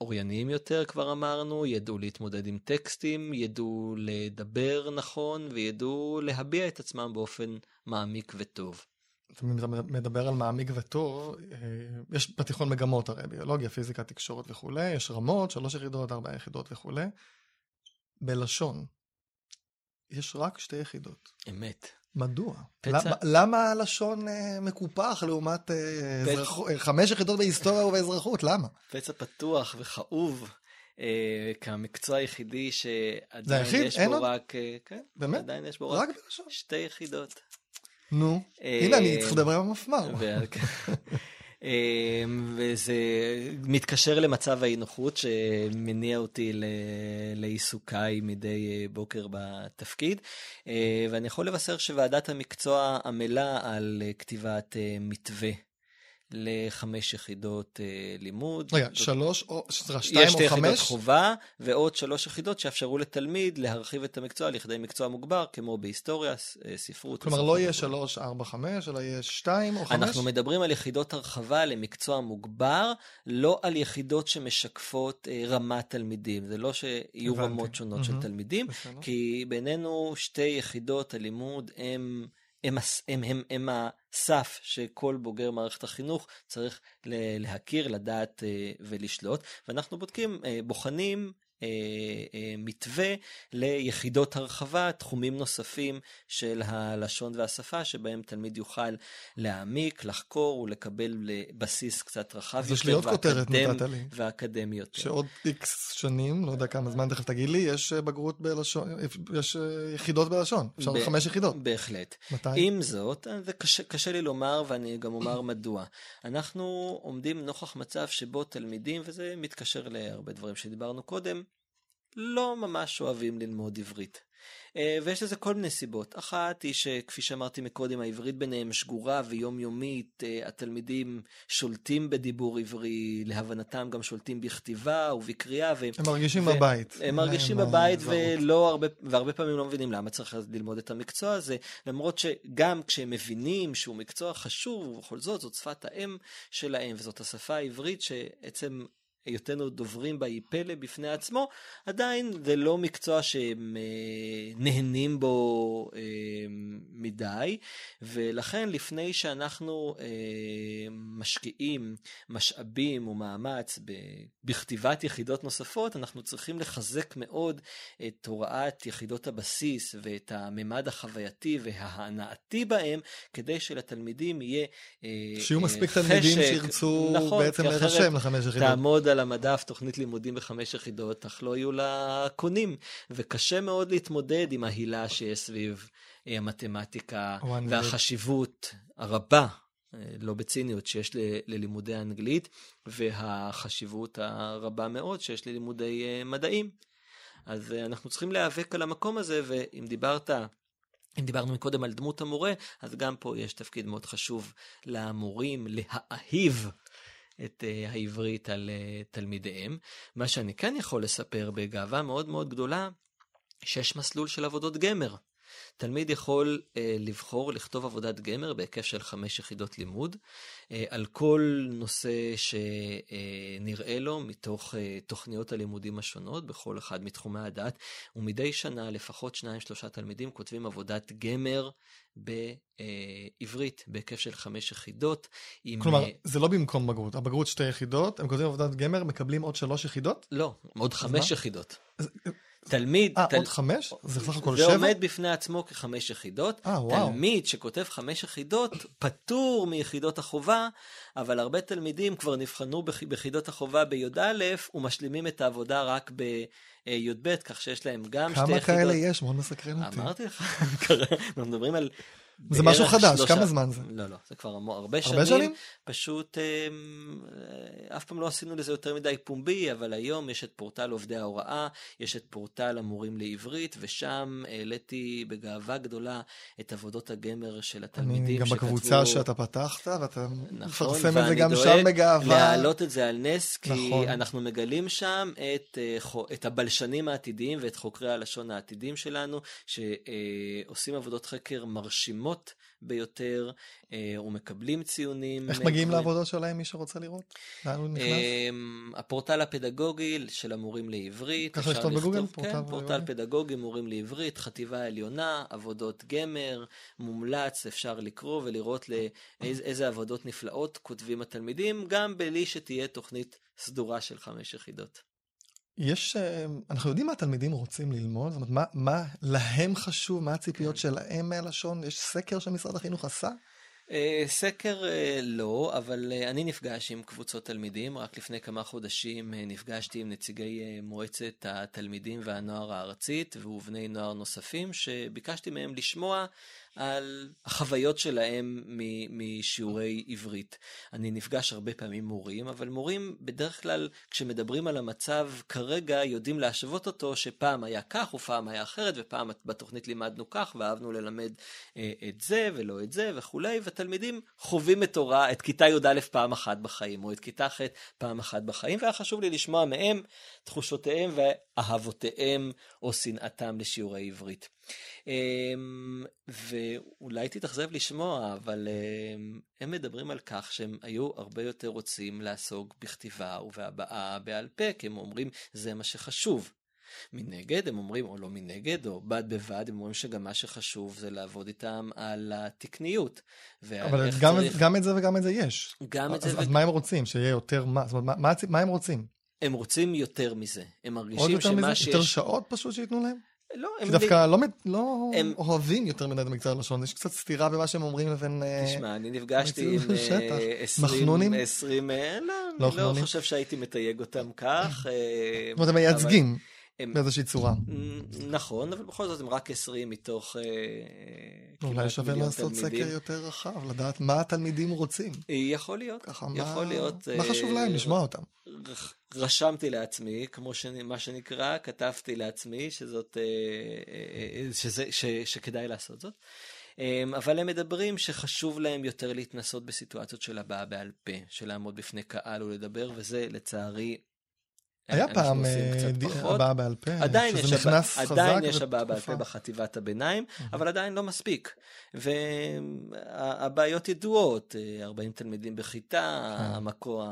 אורייניים יותר, כבר אמרנו, ידעו להתמודד עם טקסטים, ידעו לדבר נכון, וידעו להביע את עצמם באופן מעמיק וטוב. אתה מדבר על מעמיק וטוב, אה, יש בתיכון מגמות הרי, ביולוגיה, פיזיקה, תקשורת וכולי, יש רמות, שלוש יחידות, ארבע יחידות וכולי. בלשון, יש רק שתי יחידות. אמת. מדוע? פצע... למה, למה הלשון אה, מקופח לעומת אה, פצ... אזרח... חמש יחידות בהיסטוריה ובאזרחות? למה? פצע פתוח וכאוב. אה, כמקצוע היחידי שעדיין היחיד? יש בו רק, אה, כן, באמת? עדיין יש בו רק, רק שתי יחידות. נו, אה, הנה אני צריך לדבר עם המפמ"ר. [laughs] אמ, וזה מתקשר למצב האי נוחות שמניע אותי לעיסוקיי מדי אה, בוקר בתפקיד. אה, ואני יכול לבשר שוועדת המקצוע עמלה על אה, כתיבת מתווה לחמש יחידות אה, לימוד. רגע, זאת... שלוש או סליחה, שתיים או חמש? יש שתי יחידות חובה ועוד שלוש יחידות שיאפשרו לתלמיד להרחיב את המקצוע לכדי מקצוע מוגבר, כמו בהיסטוריה, אה, ספרות. כלומר, לא יהיה שלוש, ארבע, חמש, אלא יהיה שתיים או חמש? אנחנו מדברים על יחידות הרחבה למקצוע מוגבר, לא על יחידות שמשקפות אה, רמת תלמידים. זה לא שיהיו הבנתי. רמות שונות mm-hmm. של תלמידים, בסדר. כי בינינו שתי יחידות הלימוד הם... הם, הם, הם, הם הסף שכל בוגר מערכת החינוך צריך להכיר, לדעת אה, ולשלוט, ואנחנו בודקים, אה, בוחנים מתווה ליחידות הרחבה, תחומים נוספים של הלשון והשפה, שבהם תלמיד יוכל להעמיק, לחקור ולקבל בסיס קצת רחב יותר. יש לי עוד כותרת נתת לי. ואקדמי יותר. שעוד איקס שנים, לא יודע כמה זמן, תכף תגיד לי, יש אה, בגרות בלשון, יש יחידות בלשון, אפשר ב- חמש יחידות. בהחלט. מתי? עם זאת, זה קשה, קשה לי לומר, ואני גם אומר [clears throat] מדוע. אנחנו עומדים נוכח מצב שבו תלמידים, וזה מתקשר להרבה דברים שדיברנו קודם, לא ממש אוהבים ללמוד עברית. אה, ויש לזה כל מיני סיבות. אחת היא שכפי שאמרתי מקודם, העברית ביניהם שגורה ויומיומית, אה, התלמידים שולטים בדיבור עברי, להבנתם גם שולטים בכתיבה ובקריאה. ו... הם מרגישים ו... בבית. הם מרגישים בבית ולא הרבה, והרבה פעמים לא מבינים למה צריך ללמוד את המקצוע הזה, למרות שגם כשהם מבינים שהוא מקצוע חשוב, ובכל זאת זאת שפת האם שלהם וזאת השפה העברית שעצם היותנו דוברים בה היא פלא בפני עצמו, עדיין זה לא מקצוע שהם אה, נהנים בו אה, מדי, ולכן לפני שאנחנו אה, משקיעים משאבים ומאמץ ב, בכתיבת יחידות נוספות, אנחנו צריכים לחזק מאוד את הוראת יחידות הבסיס ואת הממד החווייתי וההנאתי בהם, כדי שלתלמידים יהיה שיהיו מספיק חשק, תלמידים שירצו נכון, בעצם להירשם לחמש יחידות. תעמוד על המדף תוכנית לימודים בחמש יחידות, אך לא יהיו לה קונים, וקשה מאוד להתמודד עם ההילה שיש סביב אה, המתמטיקה והחשיבות הרבה. אה, לא בציניות, שיש ל, ללימודי האנגלית, והחשיבות הרבה מאוד שיש ללימודי אה, מדעים. אז אנחנו צריכים להיאבק על המקום הזה, ואם דיברת אם דיברנו מקודם על דמות המורה, אז גם פה יש תפקיד מאוד חשוב למורים להאהיב את uh, העברית על uh, תלמידיהם. מה שאני כן יכול לספר בגאווה מאוד מאוד גדולה, שיש מסלול של עבודות גמר. תלמיד יכול uh, לבחור לכתוב עבודת גמר בהיקף של חמש יחידות לימוד uh, על כל נושא שנראה uh, לו מתוך uh, תוכניות הלימודים השונות בכל אחד מתחומי הדת, ומדי שנה לפחות שניים שלושה תלמידים כותבים עבודת גמר בעברית בהיקף של חמש יחידות. עם... כלומר, זה לא במקום בגרות, הבגרות שתי יחידות, הם כותבים עבודת גמר, מקבלים עוד שלוש יחידות? לא, עוד חמש יחידות. תלמיד... אה, תל... עוד חמש? זה סך הכל זה שבע? עומד בפני עצמו כחמש יחידות. אה, וואו. תלמיד שכותב חמש יחידות פטור מיחידות החובה, אבל הרבה תלמידים כבר נבחנו בח- ביחידות החובה בי"א ומשלימים את העבודה רק בי"ב, כך שיש להם גם שתי כמה יחידות. כאלה יש? מאוד מסקרן אותי. אמרתי לך, [laughs] אנחנו מדברים על... זה משהו חדש, שלושה- כמה זמן זה? לא, לא, זה כבר הרבה הרבה שנים. שנים? פשוט אמ, אה, אף פעם לא עשינו לזה יותר מדי פומבי, אבל היום יש את פורטל עובדי ההוראה, יש את פורטל המורים לעברית, ושם העליתי בגאווה גדולה את עבודות הגמר של אני התלמידים גם שכתבו... בקבוצה שאתה פתחת, ואתה נכון, מפרסם את זה ואני גם דואג שם בגאווה. להעלות את זה על נס, כי נכון. אנחנו מגלים שם את, אה, את הבלשנים העתידיים ואת חוקרי הלשון העתידיים שלנו, שעושים עבודות חקר מרשימות ביותר, אה, ומקבלים ציונים. איך אה, מגיעים גבוהים. לעבודות שלהם, מי שרוצה לראות? לאן הוא נכנס? אמ, הפורטל הפדגוגי של המורים לעברית. ככה לכתוב בגוגל? כן, פורטל פורטל פדגוגי? מורים לעברית, חטיבה עליונה, עבודות גמר, מומלץ, אפשר לקרוא ולראות לאיזה איזה עבודות נפלאות כותבים התלמידים, גם בלי שתהיה תוכנית סדורה של חמש יחידות. יש, אה, אנחנו יודעים מה התלמידים רוצים ללמוד? זאת אומרת, מה, מה להם חשוב? מה הציפיות כן. שלהם מהלשון? יש סקר שמשרד החינוך עשה? אה, סקר אה, לא, אבל אני נפגש עם קבוצות תלמידים. רק לפני כמה חודשים נפגשתי עם נציגי מועצת התלמידים והנוער הארצית ובני נוער נוספים, שביקשתי מהם לשמוע על החוויות שלהם משיעורי עברית. אני נפגש הרבה פעמים מורים, אבל מורים בדרך כלל כשמדברים על המצב כרגע יודעים להשוות אותו שפעם היה כך ופעם היה אחרת ופעם בתוכנית לימדנו כך ואהבנו ללמד אה, את זה ולא את זה וכולי, ותלמידים חווים את הוראה, את כיתה י"א פעם אחת בחיים או את כיתה ח' פעם אחת בחיים, והיה חשוב לי לשמוע מהם תחושותיהם ואהבותיהם או שנאתם לשיעורי עברית. אמ, ואולי תתאכזב לשמוע, אבל אמ, הם מדברים על כך שהם היו הרבה יותר רוצים לעסוק בכתיבה ובהבעה בעל פה, כי הם אומרים זה מה שחשוב. מנגד הם אומרים, או לא מנגד, או בד בבד, הם אומרים שגם מה שחשוב זה לעבוד איתם על התקניות. אבל גם, צריך... גם את זה וגם את זה יש. גם את זה אז, אז וג- מה הם רוצים? שיהיה יותר מה? זאת אומרת, מה, מה, מה הם רוצים? הם רוצים יותר מזה. הם מרגישים יותר שמה מזה? שיש... יותר שעות פשוט שייתנו להם? לא, הם... כי דווקא לא, מת- לא הם- אוהבים יותר מדי את המקצוע הלשון, יש קצת סתירה במה שהם אומרים לבין... אה, תשמע, אני נפגשתי עם המציאות בשטח. אה, 20, מחנונים? 20, אה, לא, לא אני לא? חושב שהייתי מתייג אותם כך. זאת אומרת, הם מייצגים הם- באיזושהי צורה. נכון, אבל בכל זאת הם רק 20 מתוך אה, אולי כמעט שווה מיליון לעשות תלמידים. סקר יותר רחב, לדעת מה התלמידים רוצים. אה, יכול להיות, ככה, יכול מה, להיות. מה חשוב אה, להם לשמוע אותם? רשמתי לעצמי, כמו שאני, מה שנקרא, כתבתי לעצמי שזאת, אה, אה, אה, שזה, ש, שכדאי לעשות זאת. אה, אבל הם מדברים שחשוב להם יותר להתנסות בסיטואציות של הבעה בעל פה, של לעמוד בפני קהל ולדבר, וזה לצערי... היה פעם אה. הבעה בעל פה, עדיין יש. נכנס חזק. עדיין יש הבעה בעל פה. בחטיבת הביניים, אבל עדיין לא מספיק. והבעיות ידועות, אה, 40 תלמידים בכיתה, כן. המקור,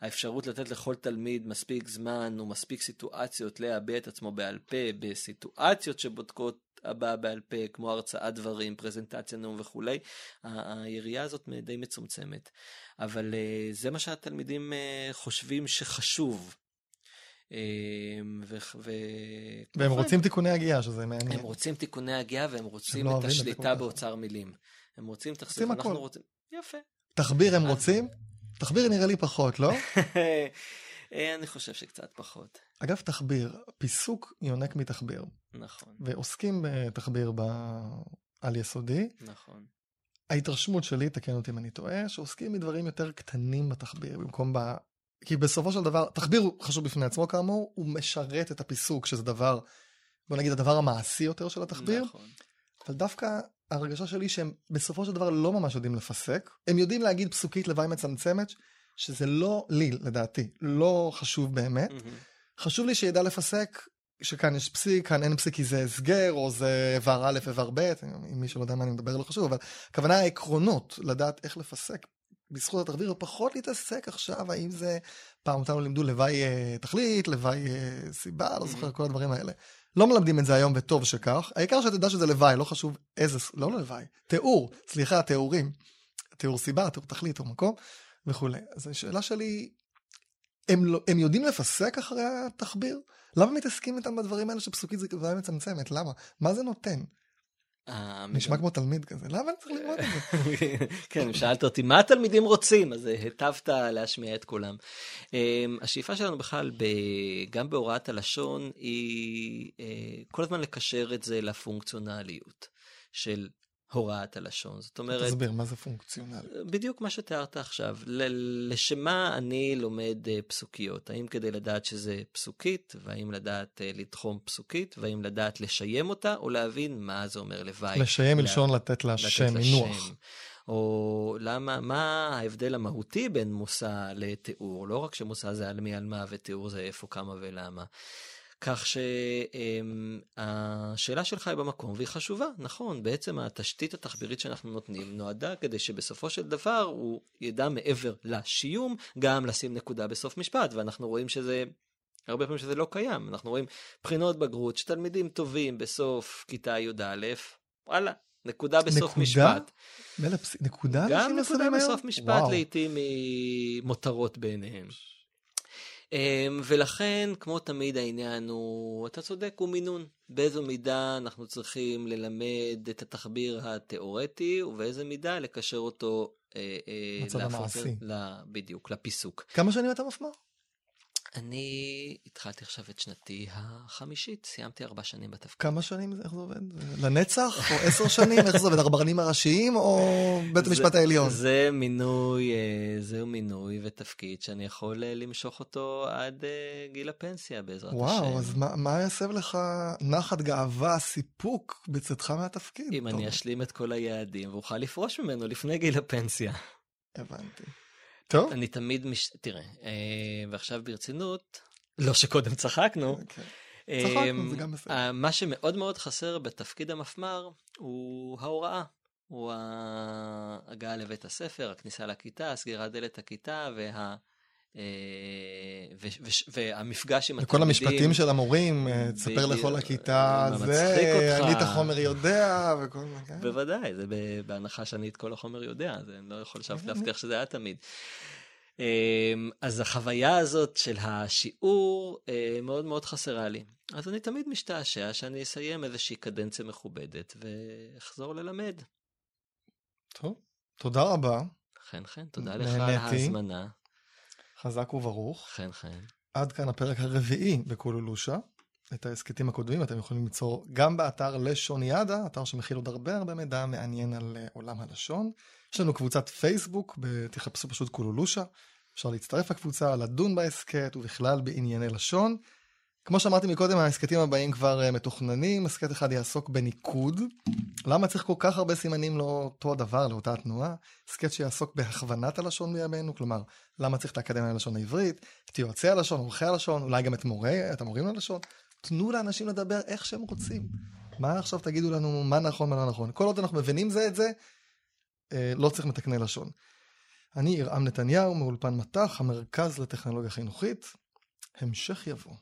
האפשרות לתת לכל תלמיד מספיק זמן ומספיק סיטואציות להביע את עצמו בעל פה, בסיטואציות שבודקות הבעה בעל פה, כמו הרצאת דברים, פרזנטציה, נאום וכולי, היריעה הזאת די מצומצמת. אבל אה, זה מה שהתלמידים אה, חושבים שחשוב. ו- ו- והם רוצים תיקוני הגיעה, שזה מעניין. הם רוצים תיקוני הגיעה והם רוצים לא את השליטה. באוצר מילים. הם רוצים תחזיר, אנחנו. רוצים... יפה. תחביר הם רוצים? תחביר נראה לי פחות, לא? [laughs] אה, אני חושב שקצת פחות. אגב, תחביר, פיסוק יונק מתחביר, נכון, ועוסקים בתחביר בעל יסודי. נכון. ההתרשמות שלי, תקן אותי אם אני טועה, שעוסקים מדברים יותר קטנים בתחביר, במקום. כי בסופו של דבר, תחביר הוא חשוב בפני עצמו כאמור, הוא משרת את הפיסוק, שזה דבר, בוא נגיד הדבר המעשי יותר של התחביר, נכון. אבל דווקא ההרגשה שלי שהם בסופו של דבר לא ממש יודעים לפסק. הם יודעים להגיד פסוקית לוואי מצמצמת, שזה לא לי, לדעתי, לא חשוב באמת. מהמם. חשוב לי שידע לפסק שכאן יש פסיק, כאן אין פסיק כי זה הסגר, או זה איבר א', איבר ב', אם מי שלא יודע מה אני מדבר לא חשוב, אבל הכוונה העקרונות, לדעת איך לפסק בזכות התחביר, ופחות להתעסק עכשיו, האם זה, פעם אותנו לימדו לוואי אה, תכלית, לוואי אה, סיבה, לא זוכר, כל הדברים האלה. לא מלמדים את זה היום, וטוב שכך. העיקר שתדע שזה לוואי, לא חשוב איזה, לא לוואי, תיאור, סליחה, תיאורים. תיאור סיבה, תיאור תכלית, תיאור מקום, וכולי. אז השאלה שלי, הם, לא, הם יודעים לפסק אחרי התחביר? למה מתעסקים איתם בדברים האלה שפסוקית זה בעיה מצמצמת? למה? מה זה נותן? נשמע כמו תלמיד כזה, למה אני צריך ללמוד את זה? [laughs] כן, שאלת אותי מה התלמידים רוצים, אז היטבת להשמיע את כולם. אמ, השאיפה שלנו בכלל, גם בהוראת הלשון, היא אה, כל הזמן לקשר את זה לפונקציונליות של הוראת הלשון. זאת אומרת... תסביר, מה זה פונקציונל? בדיוק מה שתיארת עכשיו. לשמה אני לומד uh, פסוקיות? האם כדי לדעת שזה פסוקית, והאם לדעת uh, לתחום פסוקית, והאם לדעת לשיים אותה, או להבין מה זה אומר לוואי. לשיים מלשון לה... לתת לה שם, מינוח. או למה, מה ההבדל המהותי בין מושא לתיאור? לא רק שמושא זה על מי על מה ותיאור זה איפה, כמה ולמה. כך שהשאלה שלך היא במקום והיא חשובה, נכון, בעצם התשתית התחבירית שאנחנו נותנים נועדה כדי שבסופו של דבר הוא ידע מעבר לשיום גם לשים נקודה בסוף משפט, ואנחנו רואים שזה, הרבה פעמים שזה לא קיים, אנחנו רואים בחינות בגרות שתלמידים טובים בסוף כיתה י"א, וואלה, נקודה בסוף נקודה? משפט. מלפס... נקודה? גם נקודה בסוף משפט לעיתים היא מותרות בעיניהם. אמ, ולכן, כמו תמיד העניין הוא, אתה צודק, הוא מינון. באיזו מידה אנחנו צריכים ללמד את התחביר התיאורטי, ובאיזה מידה לקשר אותו... אה, אה, לצד המעשי. בדיוק, לפיסוק. כמה שנים אתה מפמ"ר? אני התחלתי עכשיו את שנתי החמישית, סיימתי ארבע שנים בתפקיד. כמה שנים זה, איך זה עובד? לנצח? או עשר שנים? איך זה עובד? הרבנים הראשיים או בית המשפט העליון? זה מינוי, אה, זהו מינוי ותפקיד שאני יכול אה, למשוך אותו עד אה, גיל הפנסיה בעזרת וואו, השם. וואו, אז מה, מה יסב לך נחת, גאווה, סיפוק בצאתך מהתפקיד? אם טוב. אני אשלים את כל היעדים ואוכל לפרוש ממנו לפני גיל הפנסיה. הבנתי. טוב. אני תמיד מש... תראה, אה, ועכשיו ברצינות, לא שקודם צחקנו. אוקיי. צחקנו, זה גם בסדר. אה, מה שמאוד מאוד חסר בתפקיד המפמ"ר הוא ההוראה. הוא ההגעה לבית הספר, הכניסה לכיתה, סגירת דלת הכיתה וה... אה, והמפגש עם התלמידים. וכל המשפטים של המורים, אה, תספר לכל הכיתה, זה, אני את החומר יודע, וכל מיני. כן. בוודאי, זה בהנחה שאני את כל החומר יודע, אז אני לא יכול עכשיו להבטיח שזה היה תמיד. אה, אז החוויה הזאת של השיעור מאוד מאוד חסרה לי. אז אני תמיד משתעשע שאני אסיים איזושהי קדנציה מכובדת ואחזור ללמד. טוב, תודה רבה. חן חן, תודה לך על ההזמנה. חזק וברוך. חן חן. עד כאן הפרק הרביעי בקולולושה. את ההסכתים הקודמים אתם יכולים ליצור גם באתר לשוניאדה, אתר שמכיל עוד הרבה הרבה מידע מעניין על אה, עולם הלשון. יש לנו קבוצת פייסבוק, תחפשו פשוט קולולושה. אפשר להצטרף לקבוצה, לדון בהסכת ובכלל בענייני לשון. כמו שאמרתי מקודם, ההסכתים הבאים כבר אה, מתוכננים, הסכת אחד יעסוק בניקוד. למה צריך כל כך הרבה סימנים לאותו הדבר, לאותה התנועה? הסכת שיעסוק בהכוונת הלשון בימינו, כלומר, למה צריך את האקדמיה ללשון העברית, את יועצי הלשון, עורכי הלשון, אולי גם את מורי, את המורים ללשון. תנו לאנשים לדבר איך שהם רוצים. מה עכשיו תגידו לנו מה נכון, מה לא נכון. כל עוד אנחנו מבינים זה את זה, אה, לא צריך מתקני לשון. אני ירעם נתניהו מאולפן מט"ח, המרכז לטכנולוגיה חינוכית. המשך יבוא.